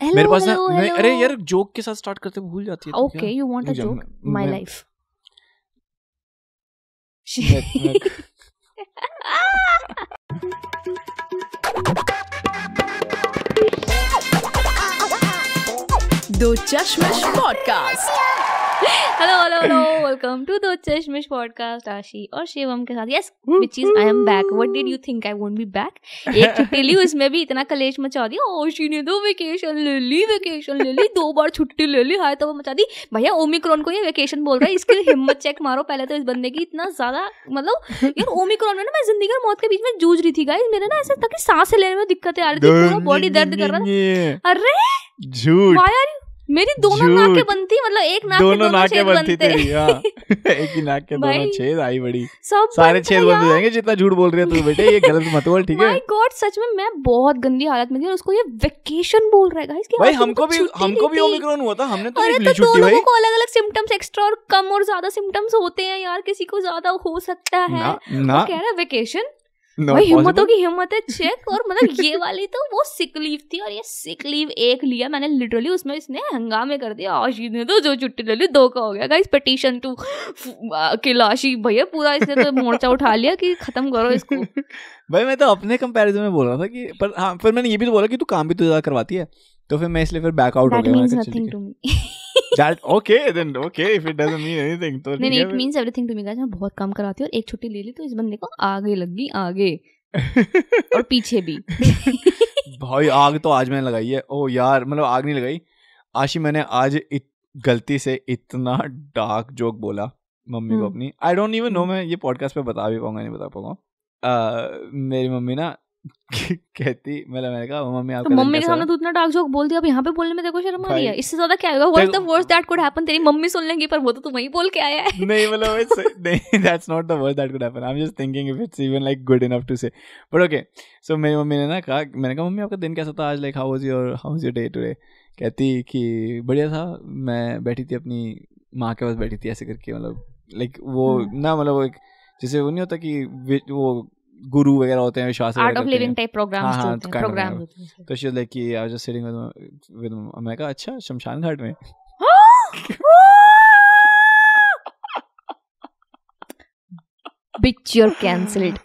Hello, मेरे पास ना hello, मैं- hello. अरे यार जोक के साथ स्टार्ट करते भूल जाती है okay you want a joke my मैं- दो Chashmish podcast hello hello hello welcome to the Chashmish podcast Ashi और शिवम के साथ. Yes which is I am back what did you think I won't be back एक छुट्टी ली उसमें भी इतना कलेश मचा दिया. आशी ने तो वेकेशन ले ली वेकेशन ले ली. दो बार छुट्टी ले ली. हाय तो वो मचा दी. भैया ओमिक्रॉन को ये वेकेशन बोल रहा है. इसकी हिम्मत चेक मारो पहले तो इस बंदे की इतना ज़्यादा मतलब यार ओमिक्रॉन में ना मैं ज़िंदगी और मौत के बीच में जूझ रही थी गाइस मेरे ना ऐसे तक सांस लेने में दिक्कतें आ रही थी पूरा बॉडी दर्द कर रहा था। अरे! झूठ। मेरी दोनों। नाकें बनती मतलब एक नाक दोनों दोनों नाके बनती तेरी हाँ। एक ही नाक के दोनों छेद आई बड़ी। सब सारे छेद बंद यार। जाएँगे जितना झूठ बोल रही है तू बेटे ये गलत मत बोल ठीक है? माय गॉड सच में मैं बहुत गंदी हालत में थी और उसको ये वेकेशन बोल रहा है गाइस भाई हमको भी हमको भी। ओमिक्रॉन हुआ था हमने तो अरे तो लोगों को अलग अलग सिम्टम्स एक्स्ट्रा और कम और ज़्यादा सिम्टम्स होते हैं यार किसी को ज़्यादा हो सकता है। ना। कह रहा है वेकेशन not भाई हिम्मतों की हिम्मत है चेक और मतलब ये वाली तो वो सिक लीव थी और ये सिक लीव एक लिया मैंने लिटरली उसमें इसने हंगामे कर दिया। आशी ने तो जो छुट्टी ले ली दो का हो गया। Guys petition to kill Ashi भैया पूरा इसने तो मोर्चा उठा लिया कि खत्म करो इसको। भाई मैं तो अपने कंपैरिजन में बोल रहा था कि पर हाँ फिर मैंने ये भी तो बोला कि तू काम भी तो ज़्यादा करवाती है। तो फिर मैं इसलिए फिर बैक आउट हो गया। That okay then okay if it doesn't mean anything तो नहीं ठीक नहीं है it means everything to me guys मैं बहुत काम कराती हूँ और एक छुट्टी ले ली तो इस बंदे को आगे लग गई आगे। और पीछे भी। भाई आग तो आज मैंने लगाई है। ओ यार मतलब आग नहीं लगाई। आशी मैंने आज इत, गलती से इतना डार्क जोक बोला मम्मी को हम्म। अपनी। I don't even know. मैं ये पॉडकास्ट पे बता भी पाऊँगा नहीं बता पाऊँगा। अ, मेरी मम्मी ना कहती मतलब मैंने कहा मम्मी तो आपका दिन मम्मी के सामने तू इतना डार्क जोक बोल दिया अब यहाँ पे बोलने में देखो शर्म आ रही है? इससे ज़्यादा क्या होगा? What's the worst that could happen तेरी मम्मी सुन लेंगी पर वो तो तू वही बोल के आया है। नहीं मतलब it's नहीं that's not the word that could happen. I'm just thinking if it's even like good enough to say. But okay so मेरी मम्मी ने ना कहा मैंने कहा मम्मी आपका दिन कैसा था आज? Like how was your how was your day today? कहती कि बढ़िया था मैं बैठी थी अपनी माँ के पास बैठी थी ऐसे करके मतलब लाइक वो हम्म। ना मतलब वो एक जैसे वो नहीं होता कि वो गुरु वगैरह होते हैं विश्वास art of living type programs हाँ, होते हैं होते हैं। तो शी लाइक कि I was just sitting with with मैं कहा अच्छा शमशान घाट में। Bitch you're cancelled.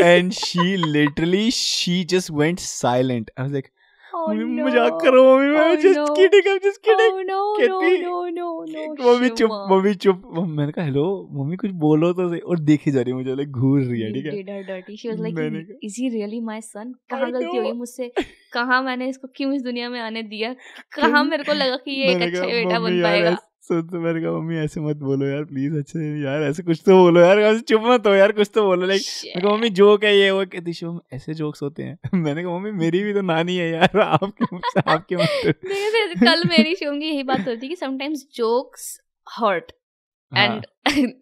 And she literally she just went silent. I was like oh no. मज़ाक करो मम्मी मैं just kidding I am just kidding no no no no no mummy चुप mummy चुप। मैंने कहा हेलो मम्मी कुछ बोलो तो सही। और देखी जा रही है मुझे लाइक घूर रही है ठीक है? Dirty she was like is he really my कहा- कहाँ गलती हुई मुझसे? कहाँ मैंने इसको क्यों इस दुनिया में आने दिया? कहाँ मेरे को लगा कि ये एक अच्छा बेटा बन पाएगा? सुन तो मैंने कहा मम्मी ऐसे मत बोलो यार प्लीज़ अच्छे यार ऐसे कुछ तो बोलो यार ऐसे चुप मत हो यार कुछ तो बोलो लाइक मैं कहा मम्मी जोक है ये वो कहती शो में ऐसे जोक्स होते हैं. मैंने कहा मम्मी मेरी भी तो नानी है यार आपके से आपके देखो, फिर कल मेरी शो की यही बात होती है कि sometimes jokes hurt. And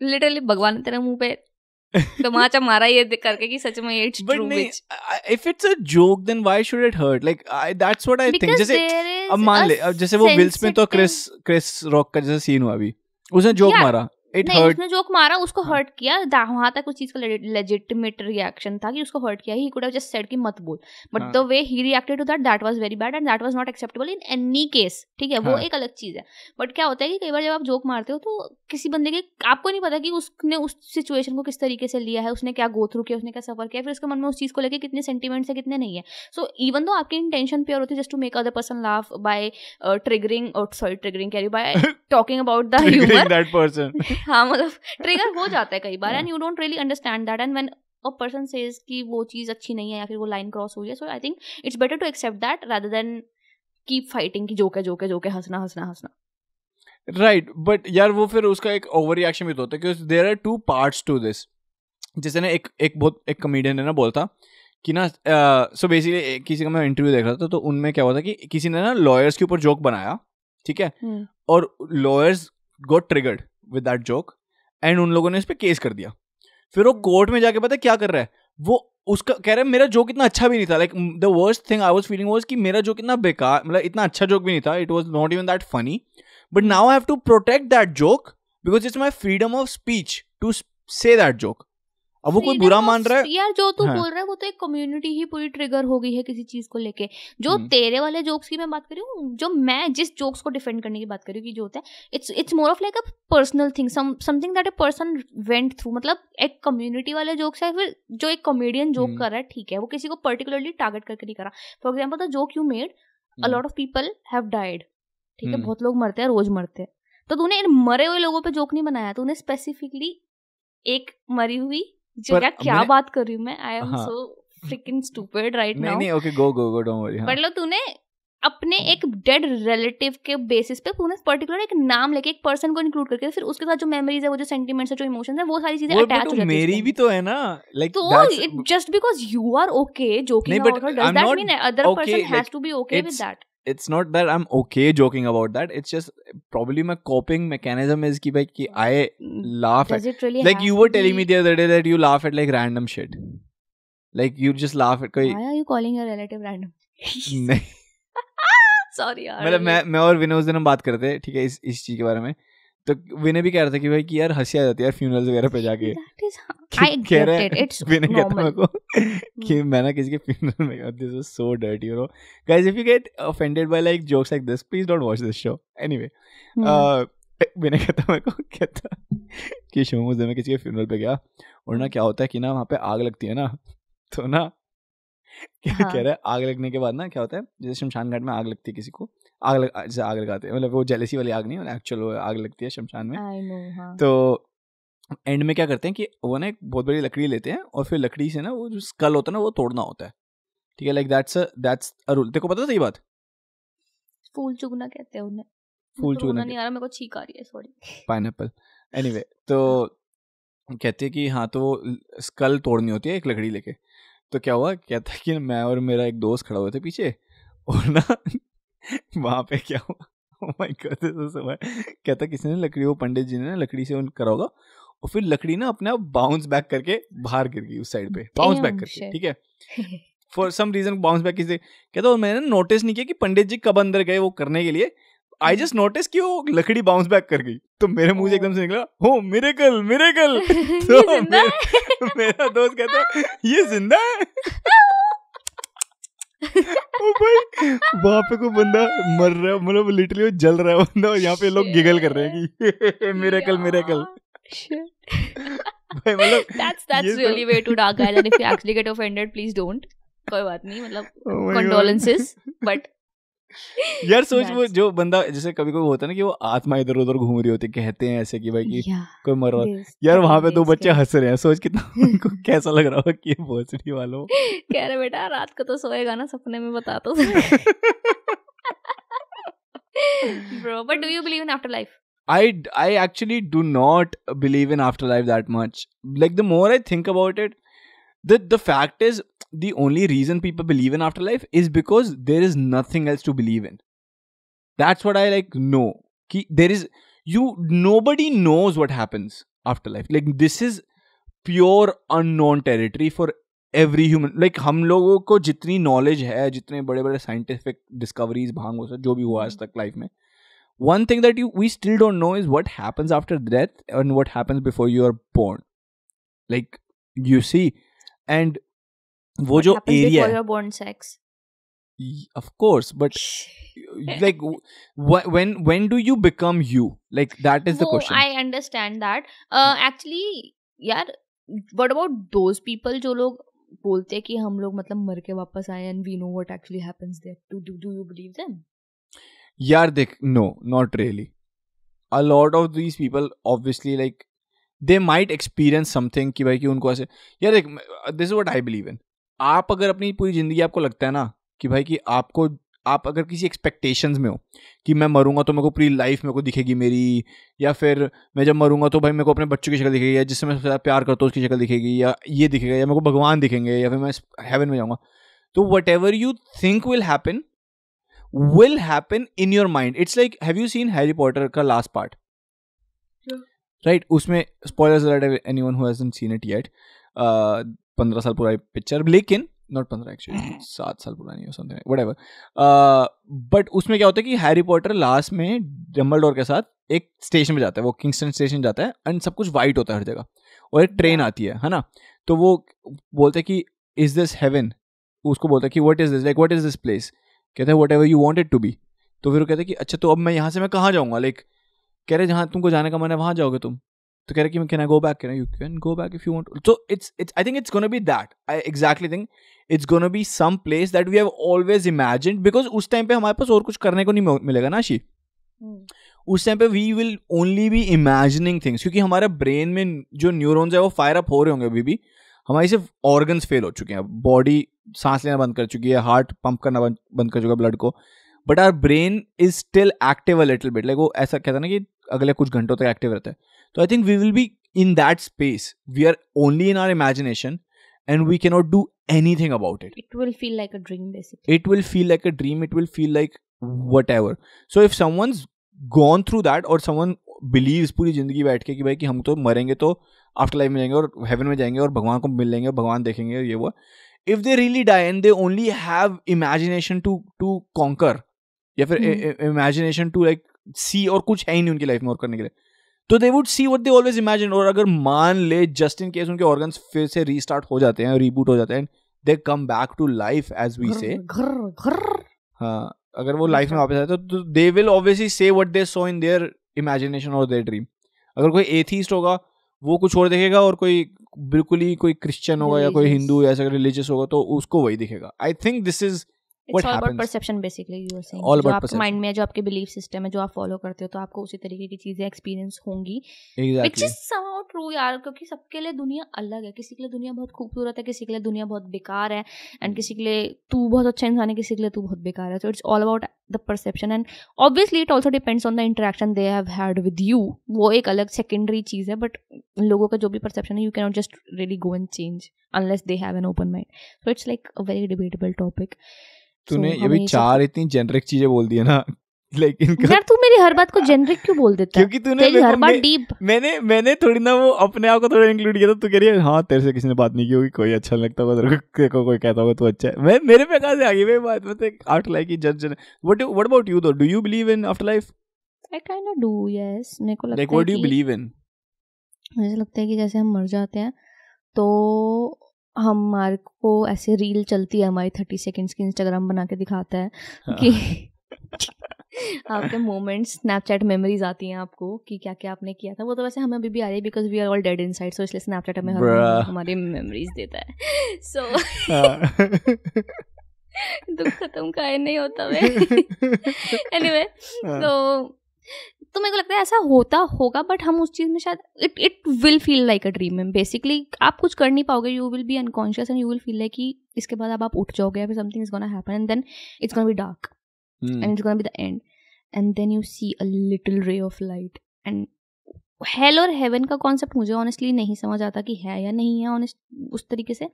literally भगवान ने तेरे मुँह पे तमाचा मारा ये करके कि सच में it's true if it's a joke, then why should it hurt? Like I, that's what I जैसे अब मान ले अब जैसे वो विल में तो क्रिस क्रिस रॉक का जैसे सीन हुआ अभी उसने जोक मारा। नहीं उसने जोक मारा उसको हाँ। हर्ट किया वहाँ तक उस चीज़ का लेजिटिमेट रिएक्शन था कि उसको हर्ट किया। He could have just said कि मत बोल। बट हाँ। The way he reacted to that that was very bad and that was not acceptable in any case ठीक है? वो हाँ। एक अलग चीज़ है। बट क्या होता है कि कई बार जब आप जोक मारते हो तो किसी बंदे के आपको नहीं पता कि उसने उस सिचुएशन को किस तरीके से लिया है उसने क्या गो थ्रू किया उसने क्या सफ़र किया फिर उसके मन में उस चीज़ को लेकर कितने सेंटिमेंट्स है कितने नहीं है। सो इवन दो आपकी इंटेंशन प्योर होती है just to make other person laugh by triggering sorry triggering carry by talking about the humour that person. हाँ मतलब ट्रिगर हो जाता है कई बार and you don't really understand that and when a person says कि वो चीज़ अच्छी नहीं है या फिर वो लाइन क्रॉस हुई है so I think it's better to accept that rather than keep fighting की जोक जोक जोक हंसना हंसना हंसना। राइट बट यार वो फिर उसका एक ओवर रिएक्शन भी तो होता है क्योंकि there are two parts to this जैसे ना एक एक बहुत एक कमेडियन है ना बोलता कि ना सो बेसिकली किसी का मैं इंटरव्यू देख रहा था तो उनमें क्या हुआ था कि किसी ने ना लॉयर्स के ऊपर जोक बनाया ठीक है? हम्म। और lawyers got triggered with that joke and उन लोगों ने इस पर केस कर दिया। फिर वो कोर्ट में जाके पता क्या कर रहा है? वो उसका, कह रहे है, मेरा जोक इतना अच्छा भी नहीं था। Like the worst thing I was feeling was कि मेरा जोक इतना बेकार मतलब इतना अच्छा जोक भी नहीं था। It was not even that funny but now I have to protect that joke because it's my freedom of speech to say that joke अब वो कोई बुरा मान रहा है यार जो तू हाँ। बोल रहा है वो तो एक कम्युनिटी ही पूरी ट्रिगर हो गई है किसी चीज़ को लेके जो हम्म। तेरे वाले जोक्स की मैं बात कर रही हूँ जो मैं जिस जोक्स को डिफेंड करने की बात कर रही हूँ कि जो होता है it's it's more of like a personal thing something that a person went through मतलब एक कम्युनिटी वाले जोक्स है फिर जो एक कॉमेडियन जोक हम्म। कर रहा है ठीक है वो किसी को पर्टिकुलरली टारगेट करके नहीं कर रहा for example the joke you made a. Lot of people have died ठीक है हम्म। बहुत लोग मरते हैं रोज मरते हैं तो तूने इन मरे हुए लोगों पे जोक नहीं बनाया तूने स्पेसिफिकली एक मरी हुई जो क्या बात कर रही हूँ मैं? आई एम हाँ। So freaking stupid right now नहीं okay go go go don't worry मतलब तूने अपने एक डेड रिलेटिव के बेसिस पे तूने पर्टिकुलर एक नाम लेके एक पर्सन को इंक्लूड करके फिर उसके साथ जो मेमोरीज है वो जो सेंटिमेंट्स है जो इमोशंस है वो सारी चीज़ें अटैच हो जाती मेरी भी तो है ना लाइक तो just because you are okay joking about does that mean other person has to be okay with that it's not that I'm okay joking about that. It's just probably my coping mechanism is ki, like, ki I laugh Does at. Does it Like you were telling me the other day that you laugh at like random shit. Like you just laugh at Koi... why are you calling your relative random नहीं sorry यार मतलब मैं मैं और उस दिन हम बात करते ठीक है इस इस चीज़ के बारे में तो विनय भी कह रहा था कि भाई कि यार हँसी आ जाती है यार फ्यूनरल्स वगैरह पे जाके। कह रहा है-. विनय कहता मेरे को कि मैं ना किसी के फ्यूनरल में गया this is so dirty you know guys if you get offended by like jokes like this please don't watch this show anyway Hmm. Vinay कहता मेरे को कहता कि शिवम उस दिन मैं किसी के फ्यूनरल पे गया और ना क्या होता है कि ना वहाँ पे आग लगती है ना तो ना क्या हाँ. कह रहा है आग लगने के बाद ना क्या होता है जैसे शमशान घाट में आग लगती है किसी को आग लग जैसे आग लगाते हैं मतलब वो जेलसी वाली आग नहीं एक्चुअल आग लगती है शमशान में। Know, हाँ. तो एंड में क्या करते हैं कि वो ना एक बहुत बड़ी लकड़ी लेते हैं और फिर लकड़ी से ना वो जो स्कल होता है ना वो तोड़ना होता है। ठीक है like that's that's a rule को पता था ये बात? फूल चुगना कहते हैं उन्हें। फूल चुगना नहीं आ रहा मेरे को छींक आ रही है सॉरी पाइनएप्पल एनीवे तो कहते हैं कि हाँ तो स्कल तोड़नी होती है एक लकड़ी लेके। तो क्या हुआ? कहता है कि मैं और मेरा एक दोस्त खड़ा हुए थे पीछे और ना वहाँ पे क्या हुआ? Oh my God, this is so bad. कहता किसी ने लकड़ी वो पंडित जी ने ना लकड़ी से उन करा होगा और फिर लकड़ी ना अपने आप बाउंस बैक करके बाहर गिर गई उस साइड पे। बाउंस बैक करके ठीक है? For some reason bounce back किसी कहता और मैंने नोटिस नहीं किया कि पंडित जी कब अंदर गए वो करने के लिए। आई जस्ट नोटिस कि वो लकड़ी बाउंस बैक कर गई। तो मेरे मुँह से एकदम से निकला हो मिरेकल मिरेकल ये तो मेरा, मेरा दोस्त कहता है ये ज़िंदा है। भाई पे कोई बंदा मर रहा है मतलब लिटरली जल रहा है बंदा यहाँ पे लोग गिगल कर रहे हैं कि मिरेकल मिरेकल भाई मतलब तो कोई बात नहीं मतलब oh यार सोच वो जो बंदा जैसे कभी कभी होता है ना कि वो आत्मा इधर उधर घूम रही होती है कहते हैं ऐसे कि भाई कि कोई मर रहा यार वहाँ पे दो बच्चे हंस रहे हैं सोच कितना उनको कैसा लग रहा होगा कि भोसड़ी वालों कह रहे बेटा रात को तो सोएगा ना सपने में बता तो bro but do you believe in after I I actually do not believe in afterlife that much. Like the more I think about it, the the fact is the only reason people believe in afterlife is because there is nothing else to believe in. That's what I like know. Ki there is you nobody knows what happens after life. Like this is pure unknown territory for every human. Like हम लोगों को जितनी knowledge है जितने बड़े बड़े scientific discoveries भांग हो सब जो भी हुआ आज तक life में one thing that you we still don't know is what happens after death and what happens before you are born like you see and वो What जो before है you're born of course but like wh- when when do you become you like that is no, the question I understand that uh, actually यार what about those people जो लोग बोलते हैं कि हम लोग मतलब मर के वापस आए we know what actually happens there do do, do you believe them यार देख no not really a lot of these people obviously like they might experience something कि भाई कि उनको ऐसे यार देख this is what I believe in आप अगर अपनी पूरी ज़िंदगी आपको लगता है ना कि भाई कि आपको आप अगर किसी एक्सपेक्टेशंस में हो कि मैं मरूँगा तो मेरे को पूरी लाइफ मेरे को दिखेगी मेरी या फिर मैं जब मरूँगा तो भाई मेरे को अपने बच्चों की शक्ल दिखेगी या जिससे मैं सबसे ज़्यादा प्यार करता हूँ उसकी शक्ल दिखेगी या ये दिखेगा या मेरे को भगवान दिखेंगे या फिर मैं हेवन में जाऊँगा तो whatever you think will happen will happen in your mind it's like have you seen Harry Potter का लास्ट part? राइट उसमें anyone who hasn't seen it yet. Uh, पंद्रह साल पुरानी पिक्चर लेकिन नॉट पंद्रह एक्चुअली सात साल पुरानी हो समथिंग वट एवर बट उसमें क्या होता है कि हैरी पॉटर लास्ट में डम्बलडोर के साथ एक स्टेशन पे जाता है वो किंगस्टन स्टेशन जाता है एंड सब कुछ वाइट होता है हर जगह और एक ट्रेन आती है है ना? तो वो बोलते हैं कि इज़ दिस हेवन उसको बोलता है कि what is this like what is this place कहते हैं whatever you want it to be तो फिर वो कहते हैं कि अच्छा तो अब मैं यहाँ से मैं कहाँ जाऊँगा? लाइक कह रहे जहाँ तुमको जाने का मन है वहाँ जाओगे तुम। तो कह रहे कि can I go back can you can go back if you want so it's it's I think it's gonna be that I exactly think it's gonna be some place that we have always imagined because उस time पे हमारे पास और कुछ करने को नहीं मिलेगा ना शी उस टाइम पे we will only be imagining things क्योंकि हमारे ब्रेन में जो न्यूरॉन्स है वो फायर अप हो रहे होंगे अभी भी। हमारी सिर्फ़ ऑर्गन्स फेल हो चुके हैं। बॉडी सांस लेना बंद कर चुकी है हार्ट पंप करना बंद कर चुका है ब्लड को। But our brain is still active a little bit like वो ऐसा कहता है ना कि अगले कुछ घंटों तक एक्टिव रहता है तो I think we will be in that space we are only in our imagination and and we cannot do anything about it. It will feel like a dream, basically. It will feel like a dream. It will feel like whatever. So if someone's gone through that or someone believes पूरी ज़िंदगी बैठ के कि भाई कि हम तो मरेंगे तो आफ्टर लाइफ में जाएँगे और हेवन में जाएँगे और भगवान को मिल लेंगे और भगवान देखेंगे ये वो if they really die and they only have imagination to to conquer या फिर इमेजिनेशन टू लाइक सी और कुछ है ही नहीं उनकी लाइफ में और करने के लिए। तो they would see what they always imagine और अगर मान ले जस्ट इन केस उनके ऑर्गन्स फिर से रीस्टार्ट हो जाते हैं रीबूट हो जाते हैं they come back to life as we say हाँ अगर वो लाइफ में वापस आते तो they will obviously say what they saw in their imagination और देयर ड्रीम अगर कोई एथीस्ट होगा वो कुछ और दिखेगा और कोई बिल्कुल ही कोई क्रिश्चियन होगा या कोई हिंदू या ऐसा रिलीजियस होगा तो उसको वही दिखेगा। I think this is It's all about perception basically you are saying. all जो आपके माइंड में जो आपके बिलीफ सिस्टम है जो आप फॉलो करते हो तो आपको उसी तरीके की चीज़ें एक्सपीरियंस होंगी। विच इज़ ट्रू यार क्योंकि सबके लिए दुनिया अलग है। किसी के लिए दुनिया बहुत खूबसूरत है किसी के लिए दुनिया बहुत बेकार है एंड किसी के लिए तू बहुत अच्छा इंसान है किसी के लिए तू बहुत बेकार है। So it's all about the perception and obviously it also depends on the interaction they have had with you वो एक अलग सेकेंडरी चीज़ है बट लोगों का जो भी परसेप्शन है you cannot just really go and change unless they have an open mind so it's like a very debatable topic तूने ये भी चार इतनी जेनरिक चीज़ें बोल दी है ना लेकिन यार तू मेरी हर बात को जेनरिक क्यों बोल देता है? क्योंकि तूने हर बात डीप मैंने मैंने थोड़ी ना वो अपने आप को थोड़ा इंक्लूड किया था तू कह रही है हाँ तेरे से किसी ने बात नहीं की होगी कोई अच्छा लगता होगा तेरे को कोई कहता होगा तू अच्छा है। मैं मेरे पे कहाँ से आ गई मैं बात मतलब आफ्टर लाइफ की जज what what about you though do you believe in after life I kind of do yes मेरे को लगता है like what do you believe in मुझे लगता है कि जैसे हम मर जाते हैं तो हमारे को ऐसे रील चलती है हमारी थर्टी सेकेंड्स की इंस्टाग्राम बना के दिखाता है हाँ। कि आपके मोमेंट्स स्नैपचैट मेमोरीज आती हैं आपको कि क्या क्या आपने किया था। वो तो वैसे हमें अभी भी आ रही है because we are all dead in side so इसलिए स्नैपचैट हमें हमारी मेमोरीज देता है। सो so, दुख खत्म का नहीं होता वे एनीवे तो तो मेरे को लगता है ऐसा होता होगा बट हम उस चीज़ में शायद it it will feel like a dream में बेसिकली आप कुछ कर नहीं पाओगे you will be unconscious and you will feel like कि इसके बाद अब आप उठ जाओगे फिर something is gonna happen and then it's gonna be dark and it's gonna be the end and then you see a little ray of light and hell और heaven का कॉन्सेप्ट मुझे ऑनेस्टली नहीं समझ आता कि है या नहीं है ऑनेस्ट उस तरीके से।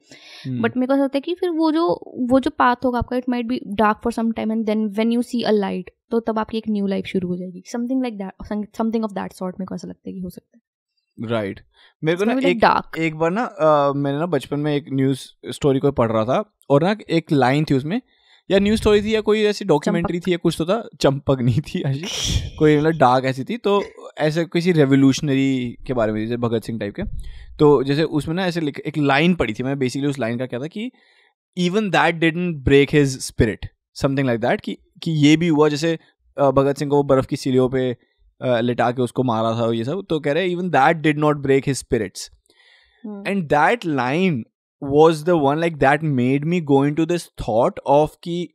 बट मेरे को लगता है कि फिर वो जो वो जो पाथ होगा आपका it might be dark for some time and then when you see a light तो तब आपकी एक न्यू लाइफ शुरू हो जाएगी। Something like that something of that sort मेरे को ऐसा लगता है कि हो सकता है। Right right. मेरे को ना एक डार्क एक बार ना मैंने ना बचपन में एक न्यूज़ स्टोरी को पढ़ रहा था और ना एक लाइन थी उसमें या न्यूज़ स्टोरी थी या कोई ऐसी डॉक्यूमेंट्री थी या कुछ तो था चंपक नहीं थी ऐसी कोई मतलब डार्क ऐसी थी तो ऐसे किसी रेवोल्यूशनरी के बारे में जैसे भगत सिंह टाइप के तो जैसे उसमें ना ऐसे एक लाइन पड़ी थी मैं बेसिकली उस लाइन का क्या था कि even that didn't break his spirit something like that कि कि ये भी हुआ जैसे भगत सिंह को बर्फ़ की सीढ़ियों पे लिटा के उसको मारा था ये सब तो कह रहे even that did not break his spirits and that line was the one like that made me go into this thought of कि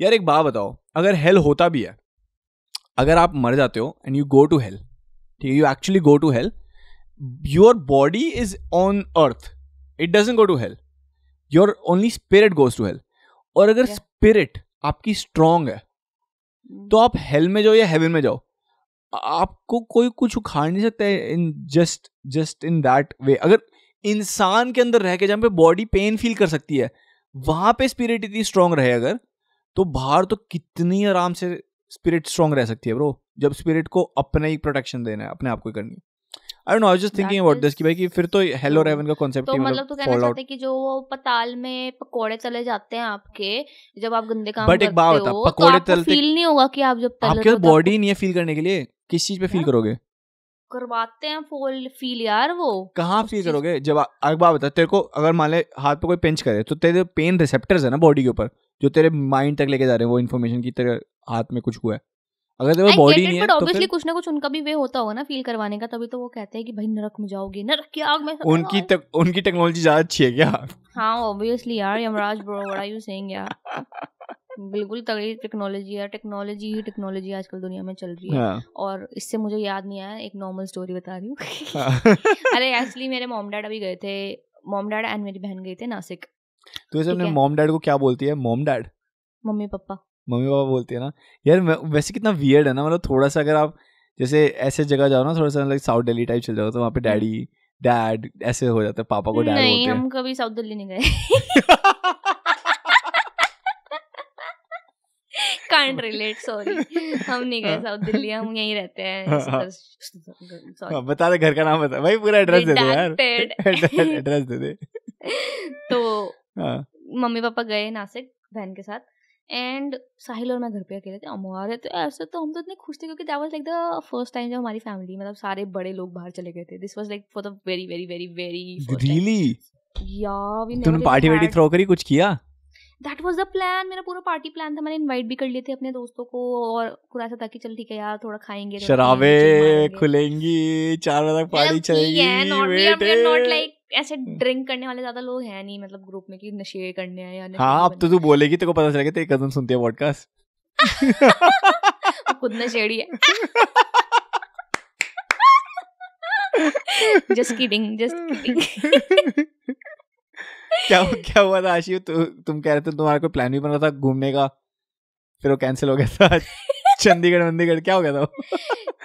यार एक बात बताओ अगर हेल होता भी है अगर आप मर जाते हो and you go to hell ठीक है you actually go to hell your body is on earth it doesn't go to hell your only spirit goes to hell और अगर स्पिरिट yeah. आपकी स्ट्रांग है hmm. तो आप हेल में जाओ या हेवन में जाओ आपको कोई कुछ उखाड़ नहीं सकता है in just just in that way अगर इंसान के अंदर रह के जहाँ पे बॉडी पेन फील कर सकती है वहाँ पे स्पिरिट इतनी स्ट्रांग रहे अगर तो बाहर तो कितनी आराम से स्पिरिट स्ट्रांग रह सकती है ब्रो जब स्पिरिट को अपने ही प्रोटेक्शन देना है अपने आप को करनी I don't know I just thinking about this कि भाई कि फिर तो हेल और हेवन का कांसेप्ट तो मतलब तो कहना चाहते कि जो वो पताल में पकोड़े चले जाते हैं आपके जब आप गंदे काम बट एक बात बता पकोड़े तो फील नहीं होगा कि आप जब आपके बॉडी नहीं है फील करने के लिए किस चीज़ पे फील करोगे? करवाते हैं फुल फील यार वो। कहाँ फील करोगे? जब एक बात बता तेरे को अगर मान ले हाथ पे कोई पिंच करे तो तेरे पेन रिसेप्टर्स है ना बॉडी के ऊपर जो तेरे माइंड तक लेके जा रहे हैं वो इन्फॉर्मेशन की तेरे हाथ में कुछ हुआ है। अगर तेरे बॉडी नहीं है तो फिर कुछ ना कुछ उनका भी वे होता होगा ना फील करवाने का तभी तो वो कहते हैं कि भाई नरक में जाओगे नरक की आग में उनकी तक, उनकी टेक्नोलॉजी ज़्यादा अच्छी है क्या? हाँ ऑब्वियसली यार Yamraj bro what are you saying यार? बिल्कुल तगड़ी टेक्नोलॉजी है टेक्नोलॉजी ही टेक्नोलॉजी आजकल दुनिया में चल रही है। हाँ। और इससे मुझे याद नहीं आया एक नॉर्मल स्टोरी बता रही हूँ। हाँ। अरे एक्चुअली मेरे मॉम डैड अभी गए थे मोम डैड एंड मेरी बहन गई थे नासिक। तो वैसे अपने। मॉम डैड को क्या बोलती है? Mom dad mummy papa. Mummy papa बोलती है ना? यार वैसे कितना वियर्ड है ना मतलब थोड़ा सा अगर आप जैसे ऐसे जगह जाओ ना थोड़ा सा लाइक साउथ दिल्ली टाइप चल जाओ तो वहाँ पे डैडी डैड ऐसे हो जाता है पापा को डैड नहीं हम कभी साउथ दिल्ली नहीं गए हैं कांट रिलेट सॉरी हम नहीं गए साउथ दिल्ली हम यहीं रहते हैं। हाँ, हाँ, बता दे घर का नाम बता। भाई पूरा एड्रेस दे दे यार. एड्रेस दे दे। तो हाँ। मम्मी पापा गए नासिक बहन के साथ। एंड साहिल और मैं घर पे अकेले थे। हम आ रहे थे ऐसे तो हम तो इतने खुश थे क्योंकि that was like the first time जब हमारी फैमिली मतलब सारे बड़े लोग बाहर चले गए थे। This was like for the very very very very really या वी तूने पार्टी वार्टी थ्रो करी कुछ किया? दैट वाज द प्लान मेरा पूरा पार्टी प्लान था। मैंने इनवाइट भी कर लिए थे अपने दोस्तों को और पूरा ऐसा था कि चल ठीक है यार थोड़ा खाएँगे शराबे। खुलेंगी चार बजे तक पार्टी चलेगी नॉट लाइक ऐसे ड्रिंक करने वाले ज़्यादा लोग हैं नहीं मतलब ग्रुप में कि नशे करने हैं या हाँ अब तो तू बोलेगी तेरे को पता चलेगा तेरी कज़न सुनती है पॉडकास्ट। खुद नशेड़ी है। जस्ट किडिंग जस्ट किडिंग क्या क्या हुआ था आशी तु, तुम कह रहे थे तुम्हारा कोई प्लान भी बन था घूमने का फिर वो कैंसिल हो गया था चंडीगढ़ वंडीगढ़ क्या हो गया था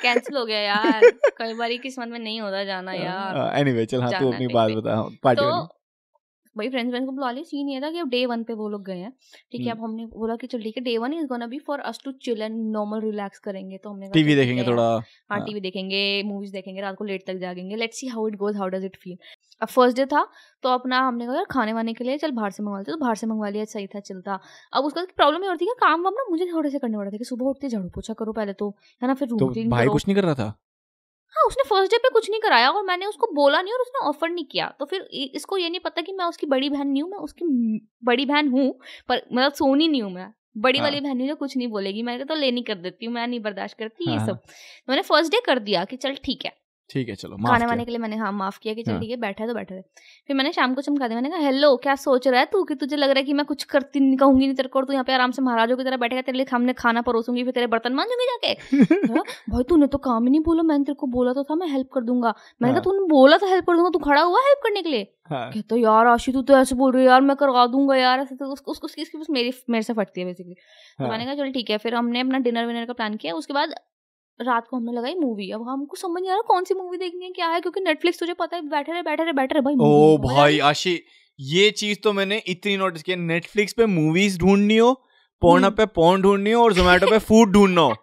कैंसिल हो गया यार कई बार किस्मत में नहीं होता जाना यार। एनीवे चल हाँ तू अपनी बात बता पार्टी तो भाई फ्रेंड्स फ्रेंड्स को बुला लिया सीन ये था कि अब डे वन पे वो लोग गए हैं। ठीक है हम्म। अब हमने बोला कि चल ठीक है day one is gonna be for us to chill and normal relax करेंगे तो हमने टीवी देखेंगे थोड़ा हाँ हाँ। टीवी देखेंगे मूवीज़ देखेंगे रात को लेट तक जागेंगे let's see how it goes how does it feel अब फ़र्स्ट डे था तो अपना हमने कहा यार खाने वाने के लिए चल बाहर से मंगवा लेते तो बाहर से मंगवा लिया सही था चलता। अब उसका प्रॉब्लम ये होती है काम वाम ना मुझे थोड़े से करने पड़ते थे कि सुबह उठते झाड़ू पोछा करो पहले तो है ना फिर तो भाई कुछ नहीं कर रहा था? हाँ उसने फ़र्स्ट डे पे कुछ नहीं कराया और मैंने उसको बोला नहीं और उसने ऑफ़र नहीं किया। तो फिर इसको ये नहीं पता कि मैं उसकी बड़ी बहन नहीं हूँ मैं उसकी बड़ी बहन हूँ पर मतलब सोनी नहीं हूँ मैं। बड़ी हाँ। वाली बहन जो कुछ नहीं बोलेगी। मैं तो लेनी कर देती हूँ मैं नहीं बर्दाश्त करती हाँ. ये हाँ, सब। तो मैंने फ़र्स्ट डे कर दिया कि चल ठीक है। ठीक है चलो माफ़ खाने वाने के लिए मैंने हाँ माफ़ किया कि चल हाँ। ठीक है बैठा है तो बैठा। है फिर मैंने शाम को चमका दिया मैंने कहा हेलो क्या सोच रहा है तू कि तुझे लग रहा है कि मैं कुछ करती नहीं कहूँगी नहीं तेरे को तू यहाँ पे आराम से महाराजों की तरह बैठेगा तेरे लिए सामने खाना परोसूँगी फिर तेरे बर्तन मांजूँगी जाके? हाँ, भाई तूने तो काम ही नहीं बोला मैंने तेरे को बोला तो था मैं हेल्प कर दूँगा। मैंने कहा हाँ। तूने बोला था हेल्प कर दूँगा तू खड़ा हुआ हेल्प करने के लिए? हाँ। कहता यार आशी तू तो ऐसे बोल रही है यार मैं करवा दूँगा यार ऐसे तो उसको उसको मेरी मेरे से फटती है बेसिकली तो। मैंने कहा चल ठीक है। फिर हमने अपना डिनर विनर का प्लान किया उसके बाद रात को हमने लगाई मूवी अब हमको समझ नहीं आ रहा कौन सी मूवी देखनी है क्या है क्योंकि नेटफ्लिक्स तुझे पता है बैठे रहे बैठे रहे बैठे रहे भाई ओ भाई आशी ये चीज़ तो मैंने इतनी नोटिस की नेटफ्लिक्स पे मूवीज़ ढूंढनी हो पोर्न पे पोर्न ढूंढनी हो और जोमेटो पे फ़ूड ढूंढना हो।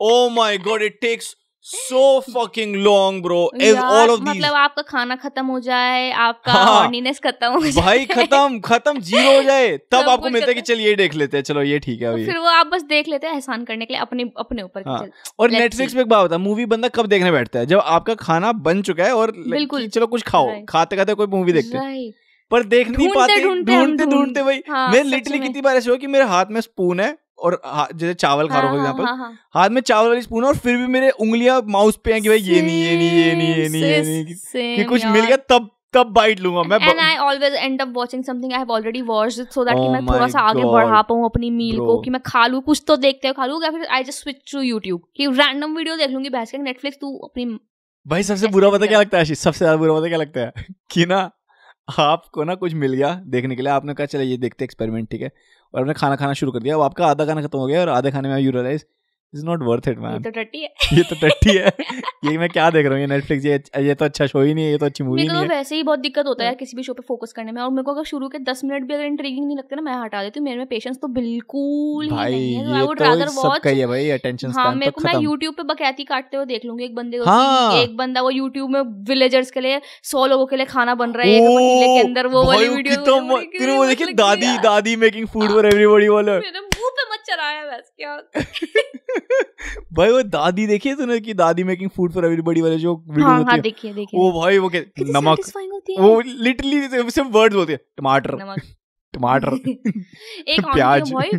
ओ my god it takes so fucking long bro all of मतलब आपका खाना खत्म हो जाए आपका हाँ। हॉर्नीनेस खत्म हो जाए। भाई खत्म खत्म ज़ीरो हो जाए तब आपको मिलता है कि। चल ये देख लेते हैं चलो ये ठीक है तो अभी। फिर वो आप बस देख लेते हैं एहसान करने के लिए अपने अपने ऊपर हाँ। और नेटफ्लिक्स. पे एक बात होता है मूवी बंदा कब देखने बैठता है? जब आपका खाना बन चुका है और बिल्कुल। चलो कुछ खाओ खाते खाते कोई मूवी देखते हैं। पर देख नहीं पाते ढूंढते ढूंढते भाई हाँ, मैं लिटरली कितनी बार ऐसे हो कि मेरे हाथ में स्पून है और जैसे चावल खा रहा हूँ हाँ, हाथ में चावल वाली स्पून और फिर भी मेरे उंगलियाँ माउस पे हैं कि भाई ये नहीं ये नहीं ये नहीं ये नहीं ये नहीं कि- कुछ मिल गया तब तब बाइट लूँगा मैं and I always end up watching something I have already watched it so that कि Oh मैं थोड़ा सा आगे बढ़ा पाऊँ अपनी मील को कि मैं खा लूँ कुछ तो देखते हुए खा लूँ या फिर I just switch to YouTube कि रैंडम वीडियो देख लूँगी बैठ के नेटफ्लिक्स तू अपनी भाई सबसे बुरा पता क्या लगता है आशीष? सबसे ज़्यादा बुरा पता क्या लगता है? कि ना आपको ना कुछ मिल गया देखने के लिए आपने कहा चलो ये देखते एक्सपेरिमेंट ठीक है? और आपने खाना खाना शुरू कर दिया। अब आपका आधा खाना खत्म हो गया और आधे खाने में you realise is not worth it ये तो टट्टी है। ये तो टट्टी है। ये मैं क्या देख रहा हूँ ये नेटफ्लिक्स ये ये तो अच्छा शो ही नहीं है ये तो अच्छी मूवी नहीं तो है। वैसे ही बहुत दिक्कत होता है हाँ। किसी भी शो पे फोकस करने में और मेरे को अगर शुरू के दस मिनट भी अगर इंट्रीगिंग नहीं लगते ना मैं हटा देती हूँ। मेरे में पेशेंस तो बिल्कुल ही भाई ये तो सबका ही है भाई अटेंशन हाँ मेरे तो को मैं यूट्यूब पे बकैती काटते हुए देख लूँगी एक बंदे को। हाँ। एक बंदा वो यूट्यूब में विलेजर्स के लिए सौ लोगों के लिए खाना बन रहा है एक पतीले के अंदर वो वाली वीडियो वो देखी दादी दादी मेकिंग फ़ूड फॉर एवरीबॉडी वाला। चराया बस क्या भाई वो दादी देखी है तूने कि दादी मेकिंग फ़ूड फॉर एवरीबॉडी वाले जो वीडियो हाँ हाँ होती है देखिए देखिए वो भाई वो के नमक। वो लिटरली सिर्फ़ वर्ड्स होते हैं टमाटर। नमक। टमाटर। एक प्याज। भाई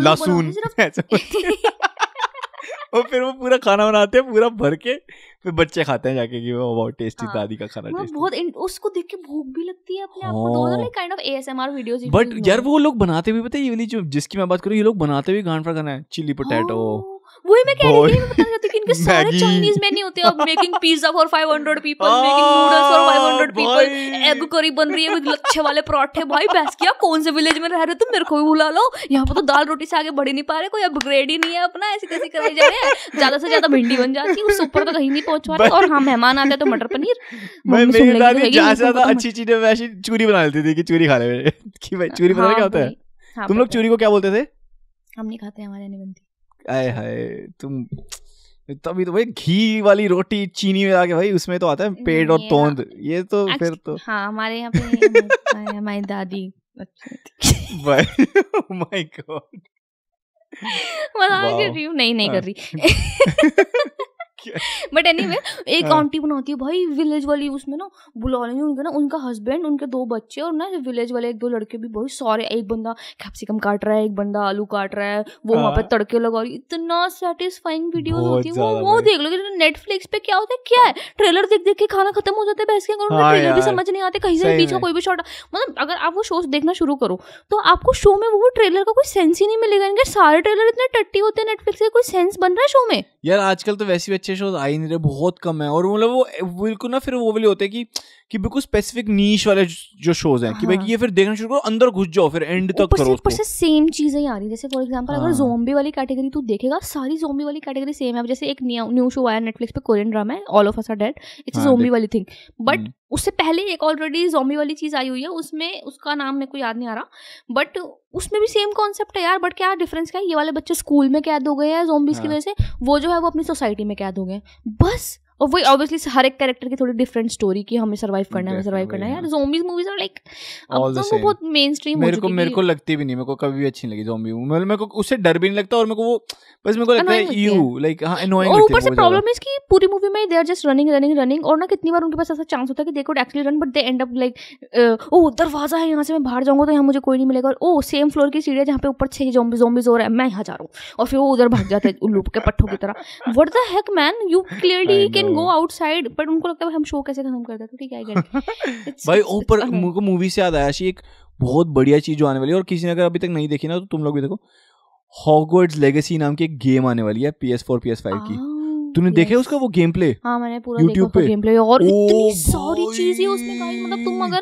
लहसुन। और फिर वो पूरा खाना बनाते हैं पूरा भर के फिर बच्चे खाते हैं जाके कि वो बहुत टेस्टी हाँ। दादी का खाना टेस्टी बहुत उसको देख के भूख भी लगती है अपने आप को हाँ। Like kind of ASMR videos but यार वो लोग बनाते भी पता है ये वाली जो जिसकी मैं बात करूँ ये लोग बनाते भी गांड पर खाना है चिली पोटैटो हाँ, वही मैं कह रही थी मैं बताना चाहती हूँ कि इनके सारे। चाइनीज़ मेन्यू होते हैं अब making pizza for 500 people making noodles for 500 people egg curry बन रही है विद लच्छे वाले पराठे। भाई बैस किया कौन से विलेज में रह रहे हो तुम? मेरे को भी बुला लो। यहाँ पर तो दाल रोटी से आगे बढ़ ही नहीं पा रहे कोई अपग्रेड ही नहीं है अपना ऐसी तैसी कराई जा रहे हैं? ज़्यादा से ज़्यादा भिंडी बन जाती है उससे ऊपर तो कहीं नहीं पहुँच पा रहे और हाँ मेहमान आते तो मटर पनीर। तो दादी ज़्यादा से ज़्यादा तो अच्छी चीज़ें वैसी चूरी बना लेती थी कि चूरी खा ले कि भाई चूरी पता है क्या होता है? हाँ तुम लोग चूरी को क्या बोलते थे? हम नहीं खाते हमारे नहीं बनती। आए हाय तुम तभी तो भाई घी वाली रोटी चीनी में आके भाई उसमें तो आता है पेड़ और तोंद। ये तो फिर तो हाँ हमारे यहाँ पे हमारी- दादी भाई माय गॉड मज़ाक कर रही हूँ नहीं नहीं हाँ। कर रही। बट एनीवे एक हाँ। आंटी बनाती है भाई विलेज वाली उसमें ना बुला लेंगे उनके ना उनका हस्बैंड उनके दो बच्चे और ना विलेज वाले एक दो लड़के भी बहुत सारे एक बंदा कैप्सिकम काट रहा है एक बंदा आलू काट रहा है वो वहाँ पे हाँ। तड़के लगा रही इतना सेटिस्फाइंग बहुत होती है वो वो देख लो नेटफ्लिक्स पे क्या होता है क्या है ट्रेलर देख देख के खाना खत्म हो जाता है बैठ के अगर हाँ ट्रेलर भी समझ नहीं आते कहीं से बीच का। कोई भी शॉट मतलब अगर आप वो शोज़ देखना शुरू करो तो आपको शो में वो ट्रेलर का कोई सेंस ही नहीं मिलेगा इनके सारे ट्रेलर इतने टट्टी होते हैं नेटफ्लिक्स के कोई सेंस बन रहा है शो में यार आजकल तो वैसे भी अच्छे शोज़ आ ही नहीं रहे बहुत कम है और मतलब वो बिल्कुल ना फिर वो वाले होते हैं कि कि बिल्कुल स्पेसिफिक नीश वाले जो शोज़ हैं कि भाई हाँ। ये फिर देखना शुरू करो अंदर घुस जाओ फिर एंड तक करो ऊपर से सेम चीज़ें ही आ रही जैसे फॉर एग्जांपल अगर हाँ। जोम्बी वाली कैटेगरी तू देखेगा सारी जोम्बी वाली कैटेगरी सेम है जैसे एक न्यू शो आया नेटफ्लिक्स पे कोरियन ड्रामा है all of us are dead it's हाँ, जोम्बी वाली थिंग बट। उससे पहले एक ऑलरेडी जोम्बी वाली चीज़ आई हुई है उसमें उसका नाम मेरे को याद नहीं आ रहा बट उसमें भी सेम कॉन्सेप्ट है यार बट क्या डिफरेंस क्या है ये वाले बच्चे स्कूल में कैद हो गए हैं जोम्बीज हाँ. की। वजह से वो जो है वो अपनी सोसाइटी में कैद हो गए बस और वही ऑब्वियसली हर एक कैरेक्टर की थोड़ी डिफरेंट स्टोरी की हमें सर्वाइव करना है सर्वाइव करना है। यार जोम्बीज मूवीज़ आर लाइक अब तो वो बहुत मेन स्ट्रीम मेरे को मेरे को लगती भी नहीं मेरे को कभी भी अच्छी नहीं लगी जॉम्बी मतलब मेरे को उससे डर भी नहीं लगता और मेरे को वो बस मेरे को लगता है यू लाइक हाँ annoying और ऊपर से। प्रॉब्लम है कि पूरी मूवी में they are just running running running और ना कितनी बार उनके पास ऐसा चांस होता है कि they could actually run but they end up like oh दरवाज़ा है यहाँ से मैं बाहर जाऊँगा तो यहाँ मुझे कोई नहीं मिलेगा। और ओ सेम फ्लोर की सीढ़ी है जहाँ पे ऊपर छह जोम्बी जोम्बीज हो रहा है मैं यहाँ जा रहा हूँ। और फिर वो उधर भाग जाते हैं उल्लू के पट्टों की तरह। What the heck man you clearly I can. Go outside but उनको लगता है हम शो कैसे खत्म कर दें? तो ठीक है भाई ऊपर को मूवी से याद आया एक बहुत बढ़िया चीज़ जो आने वाली है और किसी ने अगर अभी तक नहीं देखी ना तो तुम लोग भी देखो हॉगवर्ड्स लेगेसी नाम की एक गेम आने वाली है PS4 PS5 की। तूने yes. देखे उसका वो गेम प्ले हाँ मैंने पूरा YouTube देखा पे? गेम प्ले और ओ इतनी सारी चीज़ें उसमें गाइस मतलब तुम अगर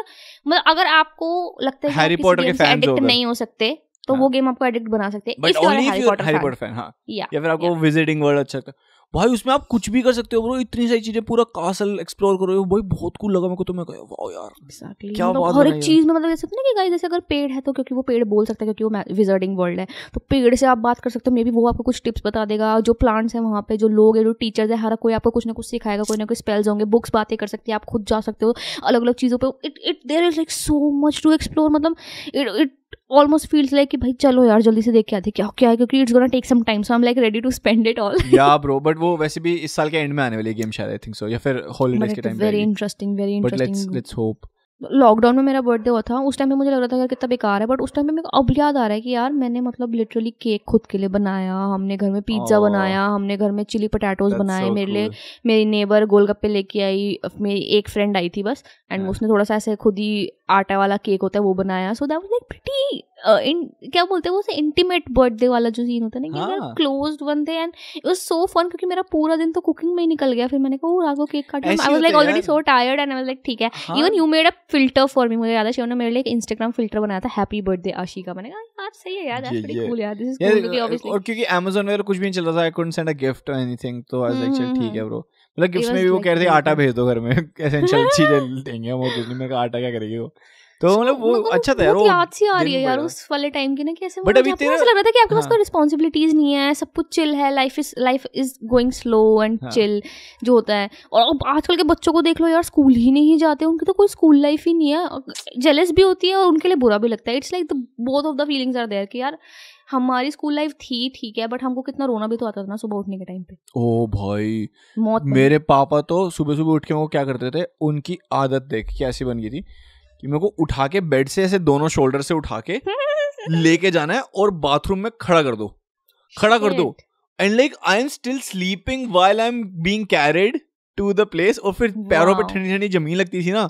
मतलब अगर आपको लगता है Potter किसी के हो एडिक्ट नहीं हो सकते तो हाँ। वो गेम आपको एडिक्ट बना सकते हैं हैरी पॉटर फ़ैन हाँ। Yeah, या फिर आपको विजिटिंग वर्ल्ड अच्छा है। भाई उसमें आप कुछ भी कर सकते हो ब्रो इतनी सारी चीज़ें पूरा कासल एक्सप्लोर करो। भाई बहुत कूल लगा मेरे को तो। मैं कहा वाओ यार Exactly. क्या मतलब हर एक चीज़ में मतलब जैसे होता ना कि गाइस जैसे अगर पेड़ है तो क्योंकि वो पेड़ बोल सकता है क्योंकि वो विजर्डिंग वर्ल्ड है। तो पेड़ से आप बात कर सकते हो मे बी वो आपको कुछ टिप्स बता देगा। जो प्लांट्स हैं वहाँ पे जो लोग है जो टीचर्स है हर कोई आपको कुछ ना कुछ सिखाएगा कोई ना कोई स्पेल्स होंगे बुक्स बातें कर सकती है आप खुद जा सकते हो अलग अलग चीज़ों पे। It it there is like so much to explore मतलब it it almost feels like कि भाई चलो यार जल्दी से देख के आते क्या क्या है क्योंकि it's gonna take some time so I am like ready to spend it all या ब्रो बट वो वैसे भी इस साल के एंड में आने वाली गेम शायद आई थिंक सो या फिर हॉलीडेज के time very interesting very but let's interesting let's hope lockdown में मेरा बर्थडे हुआ था उस टाइम पे मुझे लग रहा था यार कितना बेकार है बट उस टाइम पे मेरे को अब याद आ रहा है कि यार मैंने मतलब लिटरली केक खुद के लिए बनाया हमने घर में पिज़्ज़ा Aw. बनाया हमने घर में चिली पटाटोज बनाए so मेरे cool. लिए मेरी नेबर गोलगप्पे लेके आई मेरी एक फ्रेंड आई थी बस एंड हाँ. उसने थोड़ा सा ऐसे खुद ही आटा वाला केक होता है वो बनाया। So that was like pretty क्या बोलते हैं वो से इंटीमेट बर्थडे वाला जो सीन होता है ना कि. क्लोज्ड वन थे and it was so fun क्योंकि मेरा पूरा दिन तो कुकिंग में ही निकल गया। फिर मैंने कहा "ओ, राघव केक काट I was like already so tired and I was like ठीक है। Even you made a filter for me मुझे याद है शिव ने मेरे लिए एक इंस्टाग्राम फ़िल्टर बनाया था हैप्पी बर्थडे आशी का मैंने कहा यार सही है यार दैट्स प्रीटी कूल यार दिस इज़ कूल क्योंकि ऑब्वियसली और क्योंकि Amazon वगैरह कुछ भी नहीं चल रहा था I couldn't send a gift और एनीथिंग तो आई वाज लाइक चल हम्म, ठीक है हम्म। ब्रो मतलब गिफ्ट्स It में भी वो कह रहे थे आटा भेज दो घर में एसेंशियल चीज़ें देंगे हम और कुछ नहीं। मेरे को आटा क्या करेगी वो? तो मतलब वो अच्छा था यार वो याद सी आ रही है यार उस वाले टाइम की ना कि ऐसे But मुझे अभी तेरा- ऐसा लग रहा था कि आपके पास हाँ। कोई रिस्पॉन्सिबिलिटीज नहीं है सब कुछ चिल है life is life is going slow and. Chill जो होता है। और अब आजकल के बच्चों को देख लो यार स्कूल ही नहीं जाते उनकी तो कोई स्कूल लाइफ ही नहीं है। जेलस भी होती है और उनके लिए बुरा भी लगता है। It's like the both of the feelings are there कि यार हमारी स्कूल लाइफ थी ठीक है बट हमको कितना रोना भी तो आता था ना सुबह उठने के टाइम पे। ओ भाई मौत मेरे पापा तो सुबह सुबह उठ के वो क्या करते थे उनकी आदत देख के ऐसी बन गई थी कि मेरे को उठा के बेड से ऐसे दोनों शोल्डर से उठा के लेके जाना है और बाथरूम में खड़ा कर दो खड़ा कर दो। And like I am still sleeping while I am being carried to the place और फिर पैरों पे Wow. ठंडी ठंडी ज़मीन लगती थी ना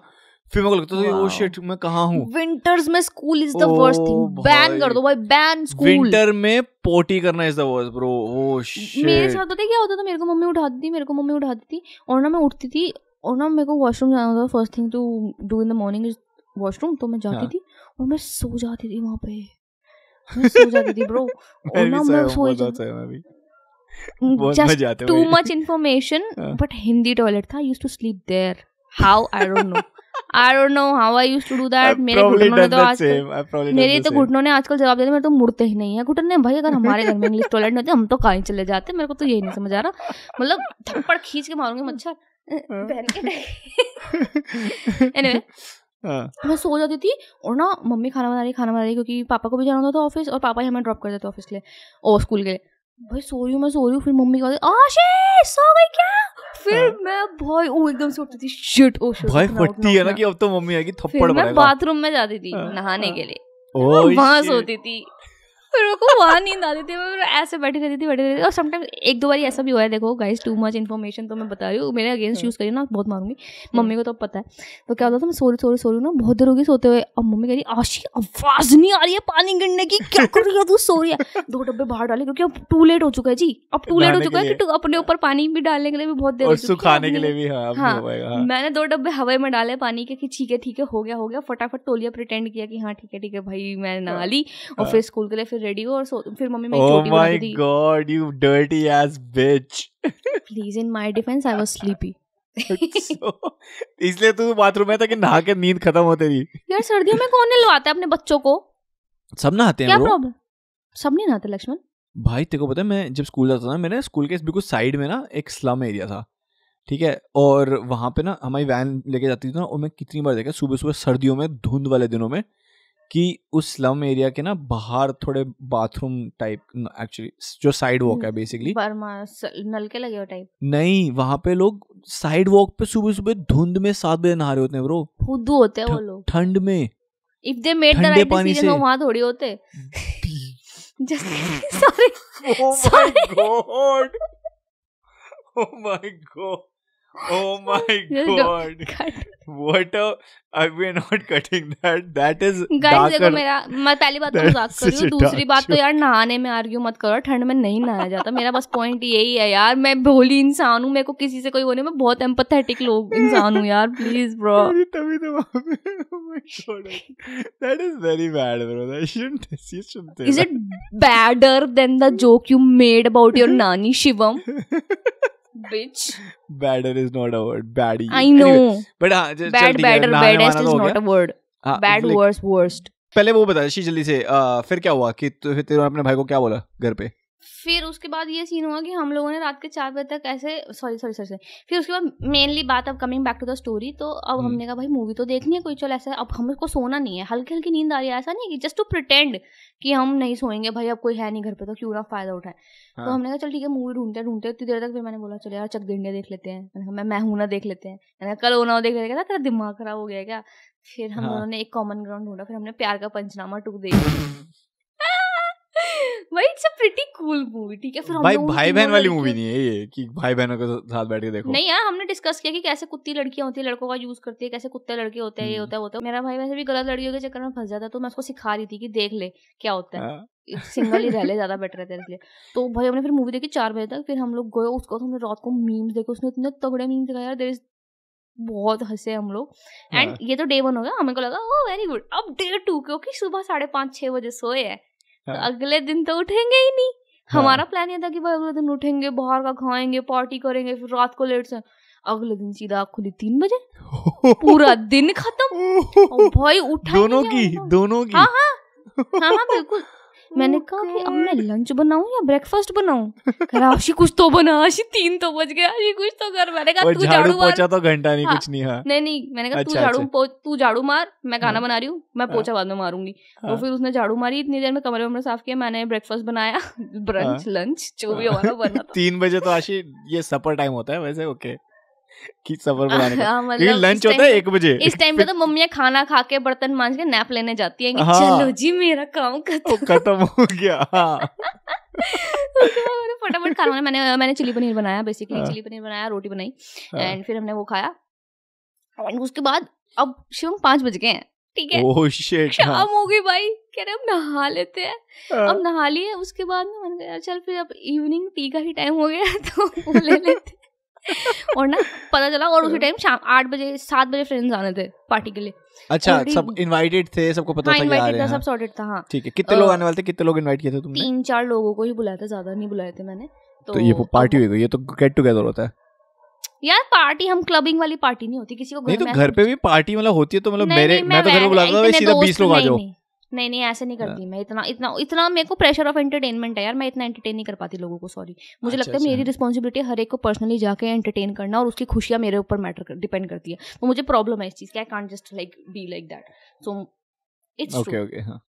फिर मेरे को लगता था ओ शिट मैं कहाँ हूँ? विंटर्स में school is the worst thing ban कर दो भाई बैन स्कूल विंटर में पोटी करना is the worst bro oh shit मेरे साथ पता क्या होता था? मेरे को मम्मी उठाती थी मेरे को मम्मी उठाती थी और ना मैं उठती थी और ना मेरे को वॉशरूम जाना था first thing to do in the morning is washroom तो मैं जाती हाँ। थी और मैं सो जाती थी वहाँ पे। मैं सो जाती थी ब्रो और ना मैं जस्ट मज़े आते हैं too much information. But Hindi toilet था use to sleep there how I don't know I don't know how I use to do that मेरे घुटनों ने तो आजकल मेरे तो घुटनों ने आजकल जवाब दिया मेरे तो मुड़ते ही नहीं है। घुटने भाई अगर हमारे घर में इंग्लिश टॉयलेट नहीं होते हम तो कहीं चले जाते मेरे को तो यही नहीं समझ आ रहा। मतलब थप्पड़ खींच के मारूँगी मच्छर हाँ। पहन के anyway, हाँ, मैं सो जाती थी और ना मम्मी खाना बना रही खाना बना रही क्योंकि पापा को भी जाना होता था ऑफ़िस और पापा ही हमें ड्रॉप कर देते ऑफ़िस के लिए और स्कूल के लिए। भाई सो रही हूँ मैं सो रही हूँ। फिर मम्मी कहती आशीष सो गई क्या? फिर मैं भाई ओ एकदम से उठती थी शिट ओ शिट भाई फटती है ना कि अब तो मम्मी आएगी थप्पड़ मारेगा मैं बाथरूम में जाती थी हाँ, नहाने हाँ। के लिए। वहाँ सोती थी। फिर मेरे को वहाँ नींद आती थी मैं ऐसे बैठी रहती थी बैठी रहती थी। और समटाइम एक दो बार ऐसा भी हुआ है देखो गाइस टू मच इन्फॉर्मेशन तो मैं बता रही हूँ। मेरे अगेंस्ट यूज़ करिए ना बहुत मारूँगी। मम्मी को तो पता है। तो क्या होता था मैं सोरी सोरी सोरी ना बहुत देर होगी सोते हुए। अब मम्मी कह रही आशी आवाज़ नहीं आ रही है पानी गिरने की। क्या कर रही है तू? सो रही है। दो डब्बे बाहर डाले क्योंकि अब टू लेट हो चुका है जी। अब टू लेट हो चुका है कि अपने ऊपर पानी भी डालने के लिए भी बहुत देर हो चुकी है। सुखाने के लिए भी हाँ हाँ, हो हाँ। मैंने दो डब्बे हवा में डाले पानी के कि ठीक है ठीक है हो गया हो गया। फटाफट तोलिया प्रिटेंड किया कि हाँ ठीक है ठीक है भाई मैं नहा ली। और फिर स्कूल के लिए फिर रेडी हो और सो- फिर मम्मी मेरी Oh चोटी my बनाती थी god, you dirty ass bitch. Please in my defence I was sleepy So, इसलिए तू बाथरूम में था कि नहा के नींद खत्म होती थी यार सर्दियों में कौन नहलवाता है अपने बच्चों को? सब नहाते हैं ब्रो प्रॉब्लम सब नहीं नहाते लक्ष्मण? भाई तेरे को पता है मैं जब स्कूल जाता था ना मेरे स्कूल के बिल्कुल साइड में ना एक स्लम एरिया था ठीक है? और वहाँ पे ना हमारी वैन लेके जाती थी ना और मैं कितनी बार देखा सुबह सुबह सर्दियों में धुंध वाले दिनों में कि उस स्लम एरिया के ना बाहर थोड़े बाथरूम टाइप एक्चुअली जो साइड वॉक है बेसिकली बर्मा नल के लगे हो टाइप नहीं वहाँ पे लोग साइड वॉक पे सुबह सुबह धुंध में सात बजे नहा रहे होते हैं ब्रो फुद्दू होते हैं वो लोग ठंड में if they made the right पानी डिसीज़न से। वहाँ थोड़ी होते sorry my Sorry. god. Oh my god. Oh my god. What a I we're not cutting that. That is guys देखो मेरा मैं पहली बात तो मज़ाक कर रही हूँ दूसरी बात तो यार नहाने में आर्ग्यू मत करो ठंड में नहीं नहाया जाता। मेरा बस पॉइंट यही है यार मैं भोली इंसान हूँ मेरे को किसी से कोई होने में बहुत एम्पथेटिक लोग इंसान हूँ यार प्लीज़ ब्रो तभी तो is very bad bro. That shouldn't you shouldn't say is it badder than the joke you made about your नानी Shivam bitch badder is not a word. Baddie. I know Anyway, but हाँ चल- चल bad ठीक है, baddest वाना is तो हो। Bad like, verse worst पहले वो बता शी जल्दी से आ, फिर क्या हुआ कि तु- फिर तेरे अपने भाई को क्या बोला घर पे? फिर उसके बाद ये सीन हुआ कि हम लोगों ने रात के चार बजे तक ऐसे सॉरी सॉरी सॉरी फिर उसके बाद मेनली बात अब coming back to the story तो अब हम्म। हमने कहा भाई मूवी तो देखनी है कोई चल ऐसा अब हमको सोना नहीं है। हल्की हल्की नींद आ रही है। ऐसा नहीं है कि जस्ट टू प्रिटेंड कि हम नहीं सोएँगे। भाई अब कोई है नहीं घर पे तो क्यों ना फ़ायदा उठाए? तो हाँ। हमने कहा चल ठीक है मूवी ढूंढते ढूंढते इतनी देर तक फिर मैंने बोला चल यार चक इंडिया देख लेते हैं। मैंने कहा मैं मैं हूँ ना देख लेते हैं। मैंने कहा कल होना देख लेते हैं। तेरा दिमाग खराब हो गया क्या? फिर हम हाँ। दोनों ने एक कॉमन ग्राउंड ढूंढा। फिर हमने प्यार का पंचनामा टू देखा। भाई it's a pretty cool movie ठीक है? फिर हम भाई भाई बहन वाली मूवी नहीं है ये कि भाई बहनों के साथ बैठ के देखो। नहीं यार हमने डिस्कस किया कि कैसे कुत्ती लड़कियाँ होती है लड़कों का यूज़ करती है कैसे कुत्ते लड़के होते हैं ये हम्म। होता है होता है। मेरा भाई वैसे भी गलत लड़कियों के चक्कर में फंस जाता तो मैं उसको सिखा रही थी कि देख ले क्या होता है। हाँ, सिंगल ही रह ले ज़्यादा बेटर है तेरे लिए तो भाई हमने फिर मूवी देखी चार बजे तक फिर हम लोग गए उसको हमने रात को मीम्स देखे उसने इतने तगड़े मीम्स दिखाए यार देर इज़ बहुत हंसे हम लोग। एंड हाँ। ये तो डे वन हो गया हमें को लगा ओ वेरी गुड अब डे टू क्योंकि सुबह साढ़े पाँच छह बजे सोए है। तो हाँ। अगले दिन तो उठेंगे ही नहीं। हाँ। हमारा प्लान ये था कि भाई अगले दिन उठेंगे बाहर का खाएँगे पार्टी करेंगे फिर रात को लेट से अगले दिन सीधा आँख खुली तीन बजे। पूरा दिन खत्म। भाई उठा दोनों की दोनों की। हाँ हाँ। हाँ हाँ बिल्कुल। मैंने कहा कि अब मैं लंच बनाऊँ या ब्रेकफास्ट बनाऊँ कह रहा आशी कुछ तो बना आशी तीन तो बज गया आशी कुछ तो कर मैंने कहा तू झाड़ू पोछा तो घंटा नहीं हाँ। कुछ नहीं हाँ नहीं नहीं मैंने कहा तू अच्छा, झाड़ू अच्छा। तू झाड़ू मार मैं खाना हाँ। बना रही हूँ मैं हाँ। पोछा बाद में मारूँगी तो। फिर उसने झाड़ू मारी इतनी देर में कमरे वमरे साफ़ किया मैंने ब्रेकफास्ट बनाया ब्रंच लंच जो भी हमारा बना तीन बजे तो आशी ये सपर टाइम होता है वैसे ओके कि सफ़र बनाने का। हाँ, मतलब लंच होता है एक बजे। इस टाइम पे तो मम्मियाँ खाना खा के बर्तन मांज के नैप लेने जाती हैं कि हाँ। चलो जी मेरा काम खत्म। खत्म हो गया हाँ। मैंने फटाफट खाना मैंने मैंने चिली पनीर बनाया बेसिकली हाँ। चिली पनीर बनाया रोटी बनाई हाँ। एंड फिर हमने वो खाया। एंड उसके बाद अब शिवम पाँच बज गए हैं ठीक है? ओह शिट शाम हो गई भाई कह रहे अब नहा लेते हैं। अब नहा लिए उसके बाद में मैंने कहा चल फिर अब इवनिंग टी का ही टाइम हो गया तो वो ले लेते। और ना पता चला और उसी टाइम शाम आठ बजे सात बजे फ्रेंड्स आने थे पार्टी के लिए। अच्छा सब इनवाइटेड थे सबको पता हाँ था इनवाइटेड था हैं। सब सॉर्टेड था हाँ। ठीक है कितने लोग आने वाले थे कितने लोग इनवाइट किए थे तुमने? तीन चार लोगों को ही बुलाए थे ज़्यादा नहीं बुलाए थे मैंने तो ये पार्टी हुई ये तो गेट टुगेदर होता है। यार पार्टी हम क्लबिंग वाली पार्टी नहीं होती किसी को नहीं तो घर पे भी पार्टी मतलब होती है तो मतलब मेरे मैं तो घर पे बुलाता था सीधा बीस लोग आ जाओ। नहीं, नहीं ऐसे नहीं करती मैं इतना इतना इतना मेरे को प्रेशर ऑफ़ एंटरटेनमेंट है यार मैं इतना एंटरटेन नहीं कर पाती लोगों को सॉरी मुझे अच्छा, लगता है मेरी अच्छा। रिस्पॉन्सिबिलिटी हर एक को पर्सनली जाके एंटरटेन करना और उसकी खुशियाँ मेरे ऊपर मैटर डिपेंड करती है। तो मुझे प्रॉब्लम है इस चीज़ की I just like be like that so it's okay okay हाँ।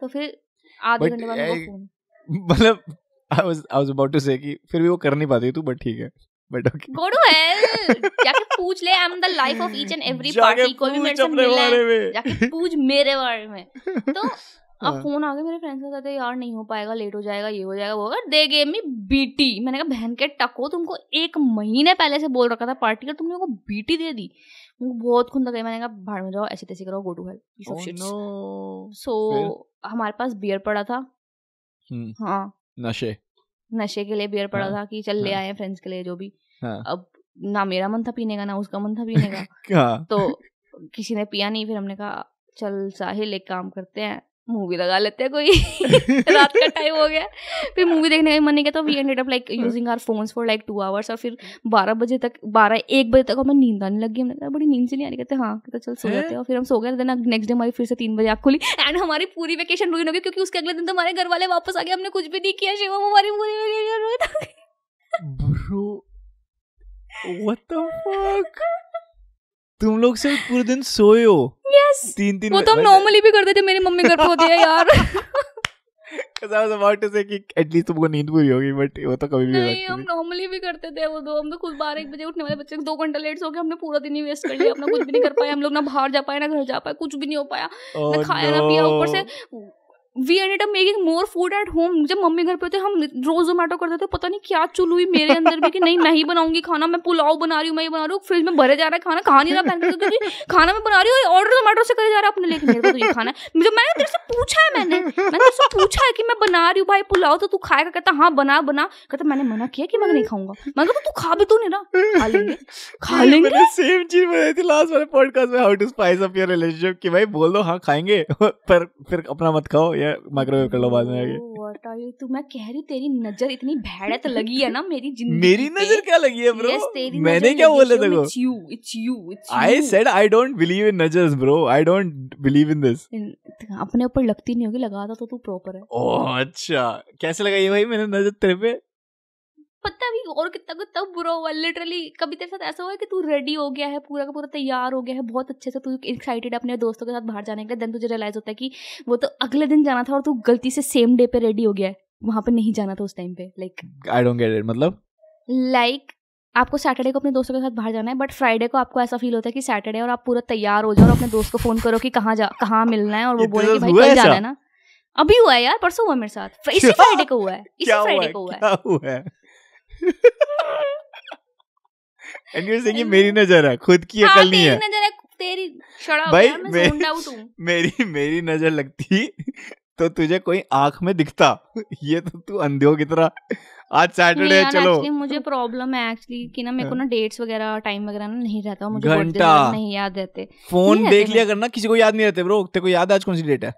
तो फिर आधे घंटे बाद मतलब I was I was about to say कि फिर भी वो कर नहीं पाती तू बट ठीक है। But okay go to hell जाके पूछ ले I am the life of each and every party कोई भी मेरे से मिला है जाके पूछ मेरे बारे में। तो अब हाँ। फ़ोन आ गया मेरे फ्रेंड्स ने कहते यार नहीं हो पाएगा लेट हो जाएगा ये हो जाएगा वो होगा दे गेम मी बीटी मैंने कहा बहन के टको तुमको एक महीने पहले से बोल रखा था पार्टी का तुमने को बीटी दे दी। मुझे बहुत खुंद गई मैंने कहा भाड़ में जाओ ऐसे तैसे करो गो टू हेल. सो हमारे पास बियर पड़ा था। हम्म, हाँ। नशे। नशे के लिए बियर पड़ा हाँ, था कि चल ले हाँ। आए फ्रेंड्स के लिए जो भी। हाँ। अब ना मेरा मन था पीने का ना उसका मन था पीने का। तो किसी ने पिया नहीं फिर हमने कहा चल साहिल एक काम करते हैं मूवी लगा लेते हैं कोई। रात का टाइम हो गया। फिर मूवी देखने का मन नहीं किया तो we ended up like using our phones for like two hours और फिर बारह बजे तक बारह एक बजे तक हमें नींद आने लगी। हमने कहा बड़ी नींद से नहीं आ रही कहते हाँ। कहते चल सो? जाते हैं। और फिर हम सो गए देन नेक्स्ट डे हमारी फिर से तीन बजे आँख खुली। एंड हमारी पूरी वेकेशन रुइन हो गई क्योंकि उसके अगले दिन तो हमारे घर वाले वापस आ गए। हमने कुछ भी नहीं किया शिवम हमारी पूरी वेकेशन रुइन हो गई। ब्रो व्हाट द फक तुम लोग सिर्फ़ पूरे दिन सोए हो। यस तीन तीन वो तो हम नॉर्मली भी करते थे मेरी मम्मी घर पे होती है यार। Because I was about to say कि एटलीस्ट तुमको नींद पूरी होगी बट वो तो कभी भी नहीं हम नॉर्मली भी करते थे वो दो। हम तो खुद बारह एक बजे उठने वाले बच्चे दो घंटा लेट सो गए हमने पूरा दिन ही वेस्ट कर लिया। अपना कुछ भी नहीं कर पाए हम लोग ना बाहर जा पाए ना घर जा पाए कुछ भी नहीं हो पाया। Oh ना खाया ना पिया ऊपर से no. We ended up making more food at home जब मम्मी घर पे होते हम रोज जोमेटो करते थे पता नहीं क्या चुल हुई मेरे अंदर भी कि नहीं मैं ही बनाऊँगी खाना मैं पुलाव बना रही हूँ मैं ही बना रही हूँ फ्रिज में भरे जा रहा है खाना खा नहीं रहा पहले तो क्योंकि खाना मैं बना रही हूँ ऑर्डर जोमेटो से करे जा रहा है अपने लेके मेरे को तो ये खाना है। जब मैंने तेरे से पूछा है मैंने मैंने तेरे से पूछा है कि मैं बना रही हूँ भाई पुलाव तो तू खाएगा कहता हाँ बना बना। कहता मैंने मना किया कि मैं नहीं खाऊँगा। मैंने कहा तो तू खा भी तो नहीं रहा खा लेंगे खा लेंगे। सेम चीज़ बनाई थी लास्ट वाले पॉडकास्ट में how to spice up your relationship कि भाई बोल दो हाँ खाएँगे पर फिर अपना मत खाओ या माइक्रोवेव कर लो बाद में आगे व्हाट आर यू तू मैं कह रही तेरी नज़र इतनी भैड़त लगी है ना मेरी ज़िंदगी मेरी नज़र क्या लगी है ब्रो मैंने क्या बोला देखो। It's you it's you I said I don't believe in नजर्स bro I don't believe in this अपने ऊपर लगती नहीं होगी लगा था तो तू प्रॉपर है। ओह अच्छा। कैसे लगाई भाई मैंने नज़र तेरे पे? पता भी और कितना कितना बुरा हुआ लिटरली कभी तेरे साथ ऐसा हुआ है कि तू रेडी हो गया है पूरा का पूरा तैयार हो गया है बहुत अच्छे से तू एक्साइटेड अपने दोस्तों के साथ बाहर जाने के लिए देन तुझे रियलाइज़ होता है कि वो तो अगले दिन जाना था और तू गलती से सेम डे पे रेडी हो गया है वहाँ पे नहीं जाना था उस टाइम पे like I don't get it मतलब? लाइक आपको सैटरडे को अपने दोस्तों के साथ बाहर जाना है बट फ्राइडे को आपको ऐसा फील होता है कि सैटरडे और आप पूरा तैयार हो जाओ और अपने दोस्त को फ़ोन करो कि कहाँ जा कहाँ मिलना है और वो बोले कि भाई कल जाना है ना। अभी हुआ है यार परसों हुआ मेरे साथ। इसी फ्राइडे को हुआ है इसी फ्राइडे को हुआ है? एंड यू सेइंग मेरी नज़र है खुद की हाँ, अकल नहीं है. नज़र है तेरी शड़ा भाई, मैं मैं- zoned out मेरी मेरी नज़र लगती तो तुझे कोई आँख में दिखता। ये तो तू अंधे की तरह। आज सैटरडे है चलो। एक्चुअली मुझे प्रॉब्लम है एक्चुअली कि ना मेरे को ना डेट्स वगैरह टाइम वगैरह ना नहीं रहता मुझे घंटा। नहीं याद रहते। फ़ोन देख लिया। करना किसी को याद नहीं रहते ब्रो तेरे को याद है आज कौन सी डेट है?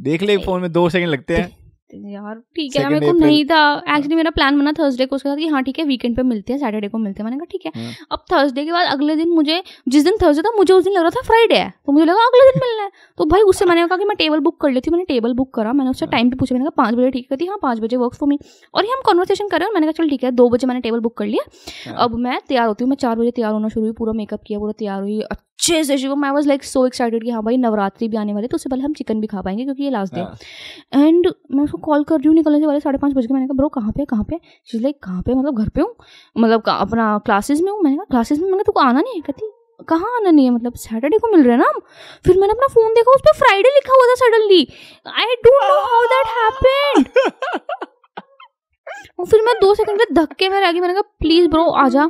देख ले फ़ोन में दो सेकंड लगते हैं। यार। ठीक है मेरे को नहीं था। एक्चुअली मेरा प्लान बना थर्सडे को। उसके साथ कि हाँ ठीक है वीकेंड पे मिलते हैं सैटरडे को मिलते हैं। मैंने कहा ठीक है। हाँ। अब थर्सडे के बाद अगले दिन मुझे जिस दिन थर्सडे था मुझे उस दिन लग रहा था फ्राइडे है। तो मुझे लगा अगले दिन मिलना है। तो भाई उससे मैंने कहा कि मैं टेबल बुक कर लेती हूँ। मैंने टेबल बुक करा। मैंने उससे हाँ। टाइम पे पूछा। मैंने कहा पाँच बजे ठीक करती हाँ पाँच बजे वर्क फॉर मी और हम कॉन्वर्सेशन कर रहे हैं। और मैंने कहा चल ठीक है दो बजे मैंने टेबल बुक कर लिया। हाँ। अब मैं तैयार होती हूँ। मैं चार बजे तैयार होना शुरू हुई। पूरा मेकअप किया पूरा तैयार हुई। अच्छे से Shivam I was like so excited कि हाँ भाई नवरात्रि भी आने वाले तो उससे पहले हम चिकन भी खा पाएँगे क्योंकि ये लास्ट डे। एंड मैं उसको कॉल कर रही हूँ निकलने से वाले साढ़े पाँच बज के मैंने कहा ब्रो कहाँ पे कहाँ पे? शीज लाइक कहाँ पे? मतलब घर पे हूँ। मतलब अपना क्लासेस में हूँ। मैंने कहा क्लासेस में? मैंने तो आना नहीं है? कहती कहाँ आना नहीं है? मतलब सैटरडे को मिल रहे हैं ना हम? फिर मैंने अपना फ़ोन देखा उस पर फ्राइडे लिखा हुआ था suddenly I don't know how that happened और फिर मैं दो सेकंड के धक्के में रह गई मैंने कहा प्लीज़ ब्रो आ जा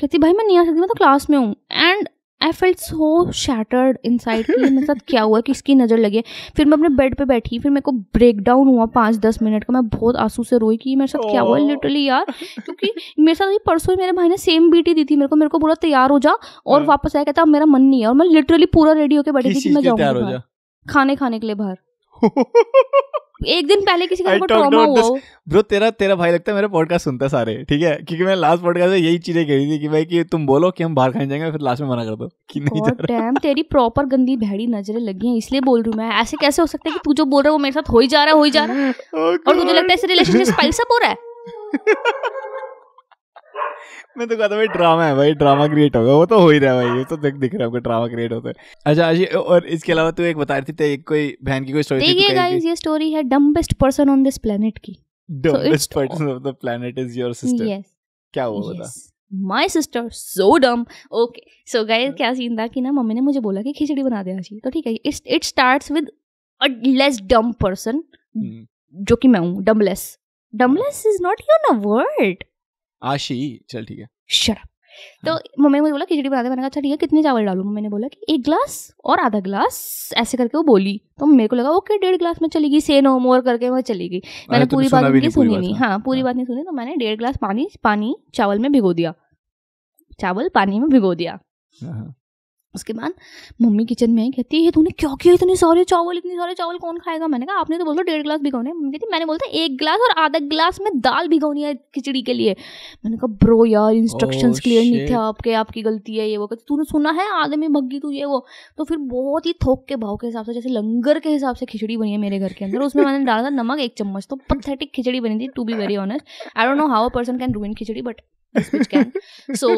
कहती भाई मैं नहीं आ सकती मैं तो क्लास में हूँ। And I felt so shattered inside कि मेरे साथ क्या हुआ किसकी नज़र लगी? फिर मैं अपने बेड पे बैठी फिर मेरे को ब्रेक डाउन हुआ पाँच दस मिनट का। मैं बहुत आँसू से रोई कि मेरे साथ क्या हुआ Oh. लिटरली यार क्योंकि मेरे साथ परसों ही मेरे भाई ने सेम बीटी दी थी। मेरे को मेरे को पूरा तैयार हो जा और हाँ। वापस आया। कहता अब मेरा मन नहीं है। और मैं लिटरली पूरा रेडी होकर बैठी थी कि मैं जाऊँगी। खाने खाने के लिए बाहर। एक दिन पहले किसी का ट्रॉमा हुआ ब्रो तेरा तेरा भाई लगता है मेरा पॉडकास्ट सुनता है सारे ठीक है? क्योंकि मैं लास्ट पॉडकास्ट में यही चीज़ें कही थी कि भाई कि तुम बोलो कि हम बाहर खाने जाएँगे फिर लास्ट में मना कर दो कि नहीं जा रहा। डैम तेरी प्रॉपर गंदी भैड़ी नज़रें लगी हैं इसलिए बोल रही हूँ मैं। ऐसे कैसे हो सकता है कि तू जो बोल रहा है वो मेरे साथ हो ही जा रहा है हो ही जा रहा है? और तुझे लगता है इस रिलेशनशिप स्पाइस अप हो रहा है? मैं तो कहता भाई ड्रामा है भाई ड्रामा क्रिएट होगा। वो तो हो ही रहा है भाई ये तो देख दिख रहा है हमको ड्रामा क्रिएट होता है। अच्छा अजी और इसके अलावा तू एक बता रही थी कोई बहन की कोई स्टोरी देखिए गाइस ये स्टोरी है dumbest person on this planet की। Dumbest person of the planet is your sister yes क्या हुआ बता। My sister so dumb okay so guys क्या सीन था कि ना मम्मी ने मुझे बोला कि खिचड़ी बना दे आशी तो ठीक है it's it starts with a less dumb person जो कि मैं हूँ dumbless dumbless is not your a word Ashi चल ठीक है। शट तो मम्मी ने बोला खिचड़ी बनाते मैंने अच्छा ठीक है कितने चावल डालू? मम्मी ने बोला कि एक ग्लास और आधा ग्लास ऐसे करके वो बोली। तो मेरे को लगा ओके डेढ़ ग्लास में चली गई से नो मोर करके वह चली गई मैंने पूरी बात उनकी नहीं सुनी नहीं। हाँ। हाँ पूरी हाँ। बात नहीं सुनी तो मैंने डेढ़ ग्लास पानी पानी चावल में भिगो दिया। चावल पानी में भिगो दिया। हाँ, उसके बाद मम्मी किचन में आई कहती है तूने क्या किया? इतने सारे चावल इतने सारे चावल कौन खाएगा? मैंने कहा आपने तो बोला डेढ़ गिलास भिगोने मम्मी कहती मैंने बोलता एक गिलास और आधा गिलास में दाल भिगोनी है खिचड़ी के लिए। मैंने कहा ब्रो यार इंस्ट्रक्शंस Oh, क्लियर नहीं थे आपके आपकी गलती है ये वो। कहती तूने सुना है आधे में भग्गी तू ये वो? तो फिर बहुत ही थोक के भाव के हिसाब से जैसे लंगर के हिसाब से खिचड़ी बनी है मेरे घर के अंदर उसमें मैंने डाला था नमक एक चम्मच तो पथेटिक खिचड़ी बनी थी to be very honest I don't know how a person can ruin khichdi but can so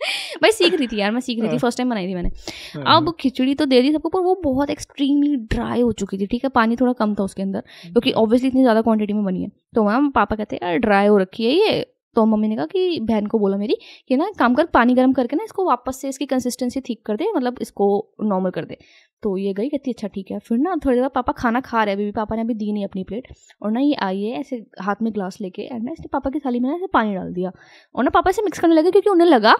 भाई सीख रही थी यार मैं सीख रही थी हाँ। फ़र्स्ट टाइम बनाई थी मैंने। हाँ, अब खिचड़ी तो दे दी सबको पर वो बहुत एक्सट्रीमली ड्राई हो चुकी थी ठीक है? पानी थोड़ा कम था उसके अंदर क्योंकि ऑब्वियसली इतनी ज़्यादा क्वांटिटी में बनी है। तो मैम पापा कहते हैं यार ड्राई हो रखी है ये। तो मम्मी ने कहा कि बहन को बोला मेरी कि ना काम कर पानी गर्म करके ना इसको वापस से इसकी कंसिस्टेंसी ठीक कर दे मतलब इसको नॉर्मल कर दे। तो ये गई कहती अच्छा ठीक है। फिर ना थोड़ी देर पापा खाना खा रहे हैं अभी भी पापा ने अभी दी नहीं अपनी प्लेट और ना ये आई है ऐसे हाथ में ग्लास लेके एंड ना इसने पापा की थाली में ना ऐसे पानी डाल दिया। और ना पापा से मिक्स करने लगे क्योंकि उन्हें लगा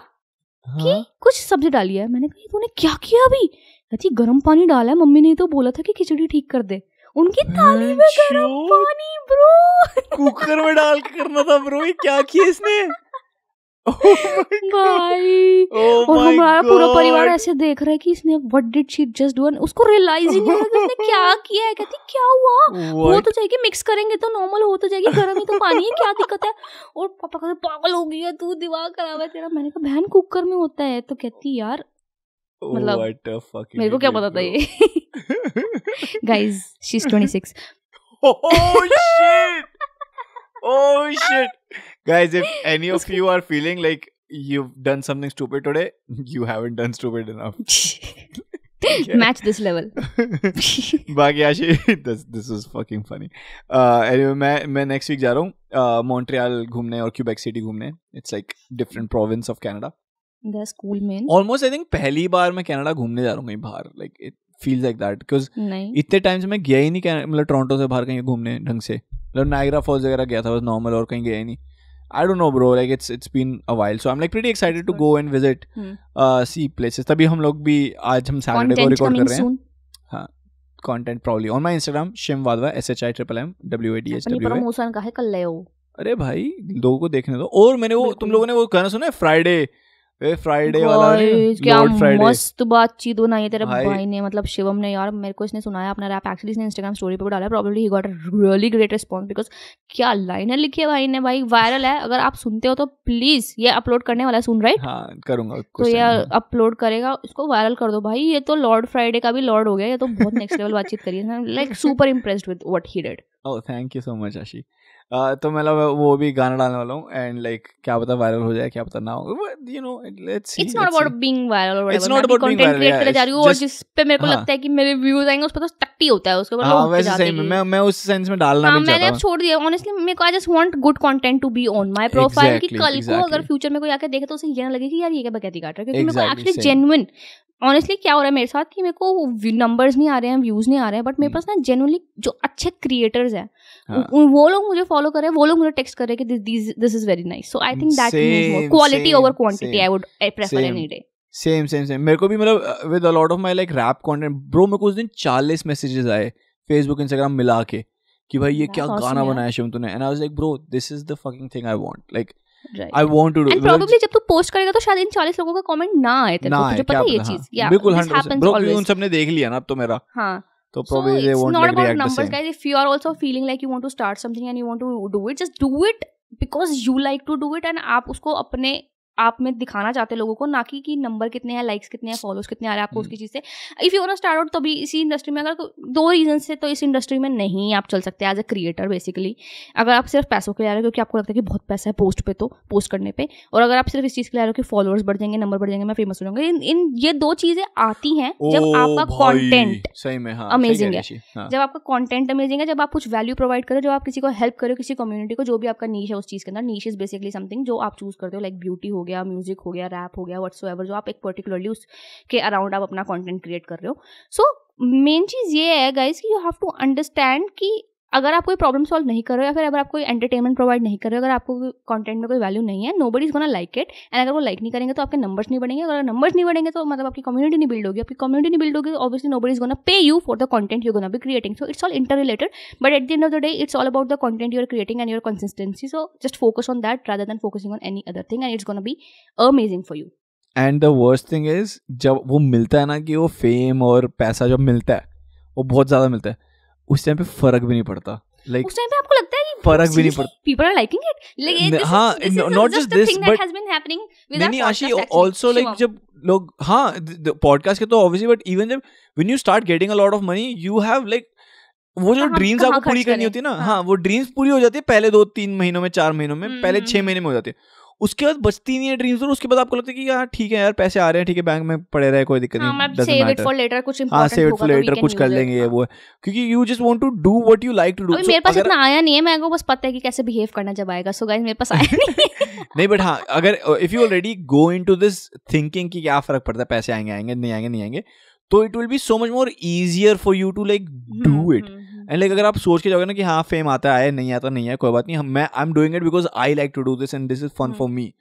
कि हाँ, कुछ सब्ज़ी डाली है। मैंने कहा "ये तूने क्या किया अभी? कहती गर्म पानी डाला है। मम्मी ने तो बोला था कि खिचड़ी ठीक कर दे। उनकी थाली में गर्म पानी ब्रो! कुकर में डाल के करना था ब्रो। ये क्या किया इसने. भाई। Oh और हमारा पूरा परिवार ऐसे देख रहा है कि इसने what did she just do उसको रियलाइज़ ही नहीं हो रहा कि क्या किया है। कहती क्या हुआ? हो तो जाएगी मिक्स करेंगे तो नॉर्मल हो तो जाएगी गर्म ही तो पानी है क्या दिक्कत है? और पापा कहते पागल हो गई है तू दिमाग खराब है तेरा। मैंने कहा बहन कुकर में होता है। तो कहती यार मतलब What मेरे को क्या पता था ये? Guys she is 26 oh shit! Oh shit! Guys, if any of you are feeling like you've done something stupid today, you haven't done stupid enough. Match this level बाकी आशी this this was fucking funny. Uh, anyway, मैं मैं next week जा रहा हूँ uh, Montreal घूमने और Quebec city घूमने. It's like different province of Canada. The school में Almost I think पहली बार मैं कनाडा घूमने जा रहा हूँ कहीं बाहर. Like it feels like that because नहीं। इतने टाइम से मैं गया ही नहीं मतलब टोरंटो से बाहर कहीं घूमने ढंग से। मतलब नायग्रा फॉल्स वगैरह गया था बस नॉर्मल और कहीं गया ही नहीं। I don't know bro like it's it's been a while so I am like pretty excited to go and visit hmm. See places तभी हम लोग भी आज हम सैटरडे को रिकॉर्ड कर रहे हैं। Content probably on my Instagram Shim Wadhwa S H I triple M W A D H अपनी डब्ल्यू प्रमोशन का है? कर ले हो अरे भाई लोगों को देखने दो। और मैंने वो तुम। लोगों ने वो गाना सुना है फ्राइडे वे फ्राइडे वाला क्या लॉर्ड फ्राइडे मस्त बातचीत बनाई है तेरे भाई। भाई ने मतलब शिवम ने यार मेरे को इसने सुनाया अपना रैप एक्चुअली इसने इंस्टाग्राम स्टोरी पे डाला probably he got a really great response because क्या लाइनर लिखी है भाई ने भाई वायरल है। अगर आप सुनते हो तो प्लीज़ ये अपलोड करने वाला है सुन राइट हाँ करूँगा तो ये अपलोड करेगा इसको वायरल कर दो भाई। ये तो लॉर्ड फ्राइडे का भी लॉर्ड हो गया ये तो बहुत नेक्स्ट लेवल बातचीत करी है। Like super impressed with what he did oh thank you so much Ashi तो मतलब वो भी गाना डालने वाला हूँ एंड लाइक क्या पता वायरल हो जाए क्या पता ना हो you know let's see it's not about being viral और not about being content viral, create करने जा रही हूँ और जिस पे मेरे को हाँ। लगता है कि मेरे व्यूज़ आएँगे उस पर तो टट्टी होता है उसके ऊपर हाँ वैसे सही में मैं उस सेंस में डालना हाँ मैंने चाहता हूँ छोड़ दिया ऑनेस्टली मेरे को I just want good content to be on my profile कि कल को अगर. फ्यूचर में कोई आके देखे तो उसे ये ना लगे कि यार ये क्या बकैती काट रहा है क्योंकि मेरे को एक्चुअली. जेन्युइन ऑनेस्टली क्या हो रहा है मेरे साथ कि मेरे को नंबर्स नहीं आ रहे हैं व्यूज़ नहीं आ रहे हैं बट मेरे हम्म। पास ना जेन्युइनली जो अच्छे क्रिएटर्स हैं हाँ। वो लोग मुझे फॉलो कर रहे हैं वो लोग मुझे टेक्स्ट कर रहे हैं कि this is very nice so I think that means more quality over quantity I would prefer any day same same same मेरे को भी मतलब with a lot of my like rap content bro मेरे को उस दिन 40 मैसेजेस आए Facebook Instagram मिला के कि भाई ये That's क्या awesome, गाना यार। बनाया शिवम तूने? And I was like bro this is the fucking thing I want like I want to do and probably जब तू पोस्ट करेगा तो शायद इन 40 लोगों का कमेंट ना आए तेरे को। तुझे पता है ये चीज़ हाँ। या बिल्कुल 100% ब्रो उन सबने देख लिया ना अब तो मेरा। हाँ। So probably they it's won't not like about react the numbers, same. guys. If you are also feeling like you want to start something and you want to do it, just do it because you like to do it and आप उसको अपने आप में दिखाना चाहते हैं लोगों को ना कि कि नंबर कितने हैं लाइक्स कितने हैं फॉलोअर्स कितने आ रहे हैं आपको हम्म। उसकी चीज़ से। If you want start out तो भी इसी इंडस्ट्री में अगर दो रीजन से तो इस इंडस्ट्री में नहीं आप चल सकते एज अ क्रिएटर बेसिकली अगर आप सिर्फ़ पैसों के लिए आ रहे हो क्योंकि आपको लगता है कि बहुत पैसा है पोस्ट पे तो पोस्ट करने पे। और अगर आप सिर्फ़ इस चीज़ के लिए आ रहे हो कि फॉलोअर्स बढ़ जाएँगे नंबर बढ़ जाएँगे मैं फ़ेमस हो जाऊँगा। इन, इन ये दो चीज़ें आती हैं जब आपका कॉन्टेंट सही में हाँ है। हाँ जब आपका कॉन्टेंट अमेजिंग है जब आप कुछ वैल्यू प्रोवाइड करो जब आप किसी को हेल्प करो किसी कम्युनिटी को जो भी आपका नीच है उस चीज़ के अंदर नीच इज़ बेसिकली समथिंग जो आप चूज़ करते हो लाइक ब्यूटी हो गया म्यूज़िक हो गया रैप हो गया वट्स जो आप एक पर्टिकुलरली उसके अराउंड आप अपना कॉन्टेंट क्रिएट कर रहे हो। सो मेन चीज़ ये है गाइज़ कि यू हैव टू अंडरस्टैंड कि अगर आप कोई प्रॉब्लम सॉल्व नहीं कर रहे हो या फिर अगर आप कोई एंटरटेनमेंट प्रोवाइड नहीं कर रहे हो, अगर आपको कंटेंट में कोई वैल्यू नहीं है nobody is gonna like it and अगर वो लाइक नहीं करेंगे तो आपके नंबर्स नहीं बढ़ेंगे. अगर नंबर्स नहीं बढ़ेंगे तो मतलब आपकी कम्युनिटी नहीं बिल्ड होगी. आपकी कम्युनिटी नहीं बिल्ड होगी obviously nobody is gonna pay you for the content you gonna be creating so it's all interrelated but at the end of the day it's all about the content you are creating and your consistency so just focus on that rather than focusing on any other thing and it's gonna be amazing for you and the worst thing is जब वो मिलता है ना कि वो fame और पैसा जब मिलता है, वो बहुत ज़्यादा मिलता है उस टाइम पे फ़र्क भी नहीं पड़ता। लाइक उस टाइम पे आपको लगता है कि फ़र्क भी नहीं पड़ता people are liking it like हाँ, this, thing that but- has been happening with नहीं आशी ऑल्सो लाइक जब लोग हाँ पॉडकास्ट के तो ऑब्वियसली बट इवन जब when you start getting a lot of money you have like वो जो ड्रीम्स आपको पूरी करनी होती है ना हाँ। हाँ वो ड्रीम्स पूरी हो जाती है पहले दो तीन महीनों में चार महीनों में हम्म, पहले छह महीने में हो जाती है। उसके बाद बचती नहीं है ड्रीम्स और उसके बाद आपको लगता है कि यार ठीक है यार पैसे आ रहे हैं ठीक है बैंक में पड़े रहे कोई दिक्कत हाँ नहीं सेव इट फॉर लेटर कुछ हाँ सेव इट फॉर लेटर कुछ कर लेंगे हाँ। वो। क्योंकि you just want to do what you like to do मेरे पास इतना आया नहीं है मेरे को बस पता है कि कैसे बिहेव करना जब आएगा। सो गाइस मेरे पास आया नहीं नहीं बट हाँ अगर if you already go into this thinking कि क्या फ़र्क पड़ता है पैसे आएँगे आएँगे नहीं आएँगे नहीं आएँगे तो it will be so much more easier for you to like do it and like अगर आप सोच के जाओगे ना कि हाँ फेम आता है नहीं आता नहीं है कोई बात नहीं मैं I am doing it because I like to do this and this is fun for me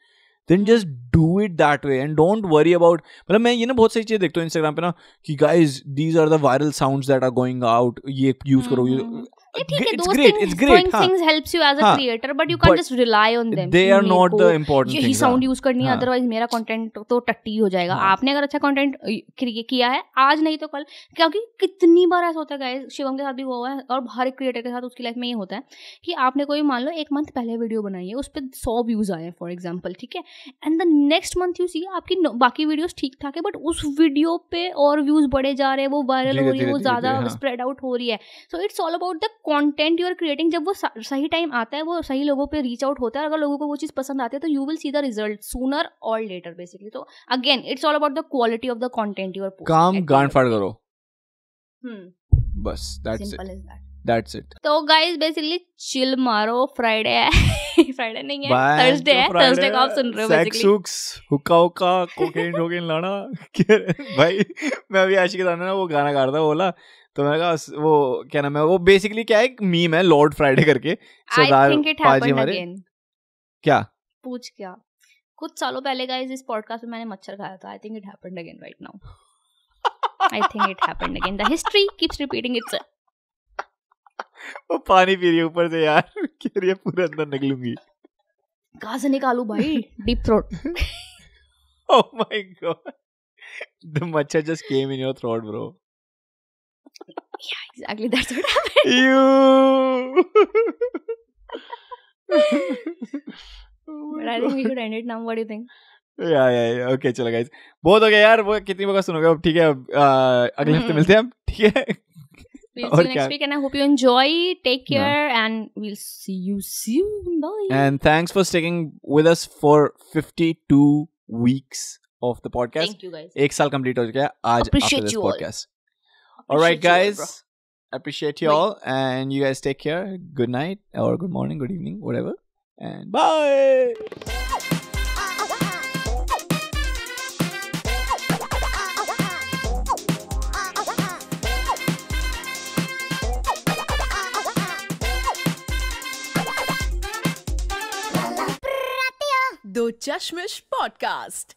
then just do it that way and don't worry about मतलब मैं ये ना बहुत सारी चीज़ें देखता हूँ इंस्टाग्राम पे ना कि guys these are the viral sound that are going out ये यूज़ करो हम्म, ठीक है it's those great things it's great doing things helps you as a हाँ, creator but you can't but just rely on them they कि are मेरे not को the important यही थिंग्स साउंड करनी है हाँ। मेरा कंटेंट तो टट्टी हो जाएगा हाँ। आपने अगर अच्छा कंटेंट किया है आज नहीं तो कल क्योंकि कितनी बार ऐसा होता है शिवम के साथ भी हुआ है और हर एक क्रिएटर के साथ उसकी लाइफ में ये होता है कि आपने कोई मान लो एक मंथ पहले वीडियो बनाई है उस पर सौ व्यूज़ आए फॉर एग्ज़ाम्पल ठीक है and the next month you see आपकी बाकी वीडियोस ठीक ठाक है बट उस वीडियो पे और व्यूज़ बढ़े जा रहे हैं वो वायरल हो रही है वो ज़्यादा हाँ। स्प्रेड आउट हो रही है so it's all about the content you are creating जब वो सही टाइम आता है वो सही लोगों पे रीच आउट होता है अगर लोगों को वो चीज़ पसंद आती है तो you will see the result sooner और लेटर बेसिकली तो again it's all about the quality of the content you are काम गांड फाड़ करो। हम्म बस दैट्स इट दैट्स इट तो गाइस बेसिकली चिल मारो फ्राइडे है। फ्राइडे नहीं है थर्सडे है। थर्सडे को आप सुन रहे हो सेक्स सुक्स हुक्का हुक्का कोकेन कोकेन लाना। भाई मैं अभी आशिक दाना ना वो गाना गा रहा था बोला तो मैंने कहा वो क्या नाम है वो बेसिकली क्या है मीम है लॉर्ड फ्राइडे करके। सरदार पाजी हमारे। क्या? पूछ क्या? कुछ सालों पहले गाइस इस पॉडकास्ट में मैंने मच्छर खाया था। I think it happened again right now I think it happened again the history keeps repeating itself वो पानी पी रही है ऊपर से यार। कह रही है पूरे अंदर निकलूँगी. कहाँ से निकालू भाई? Deep throat oh my god. The matcha just came in your throat, bro. Exactly, that's what happened. You. But I think we should end it now. What do you think? या या या ओके चलो guys बहुत हो गया यार वो कितनी बकवास सुनोगे अब ठीक है अब, आ, अगले हफ्ते हम्म। मिलते हैं हम ठीक है We'll और see you क्या? next week, and I hope you enjoy. Take care, and we'll see you soon. Bye. and thanks for sticking with us for 52 weeks of the podcast Thank you guys. एक साल complete हो चुका है आज Appreciate after this you all. all right, guys. You, appreciate you all. And you guys take care. Good night or good morning, good evening, whatever. And bye. Do Chashmish Podcast.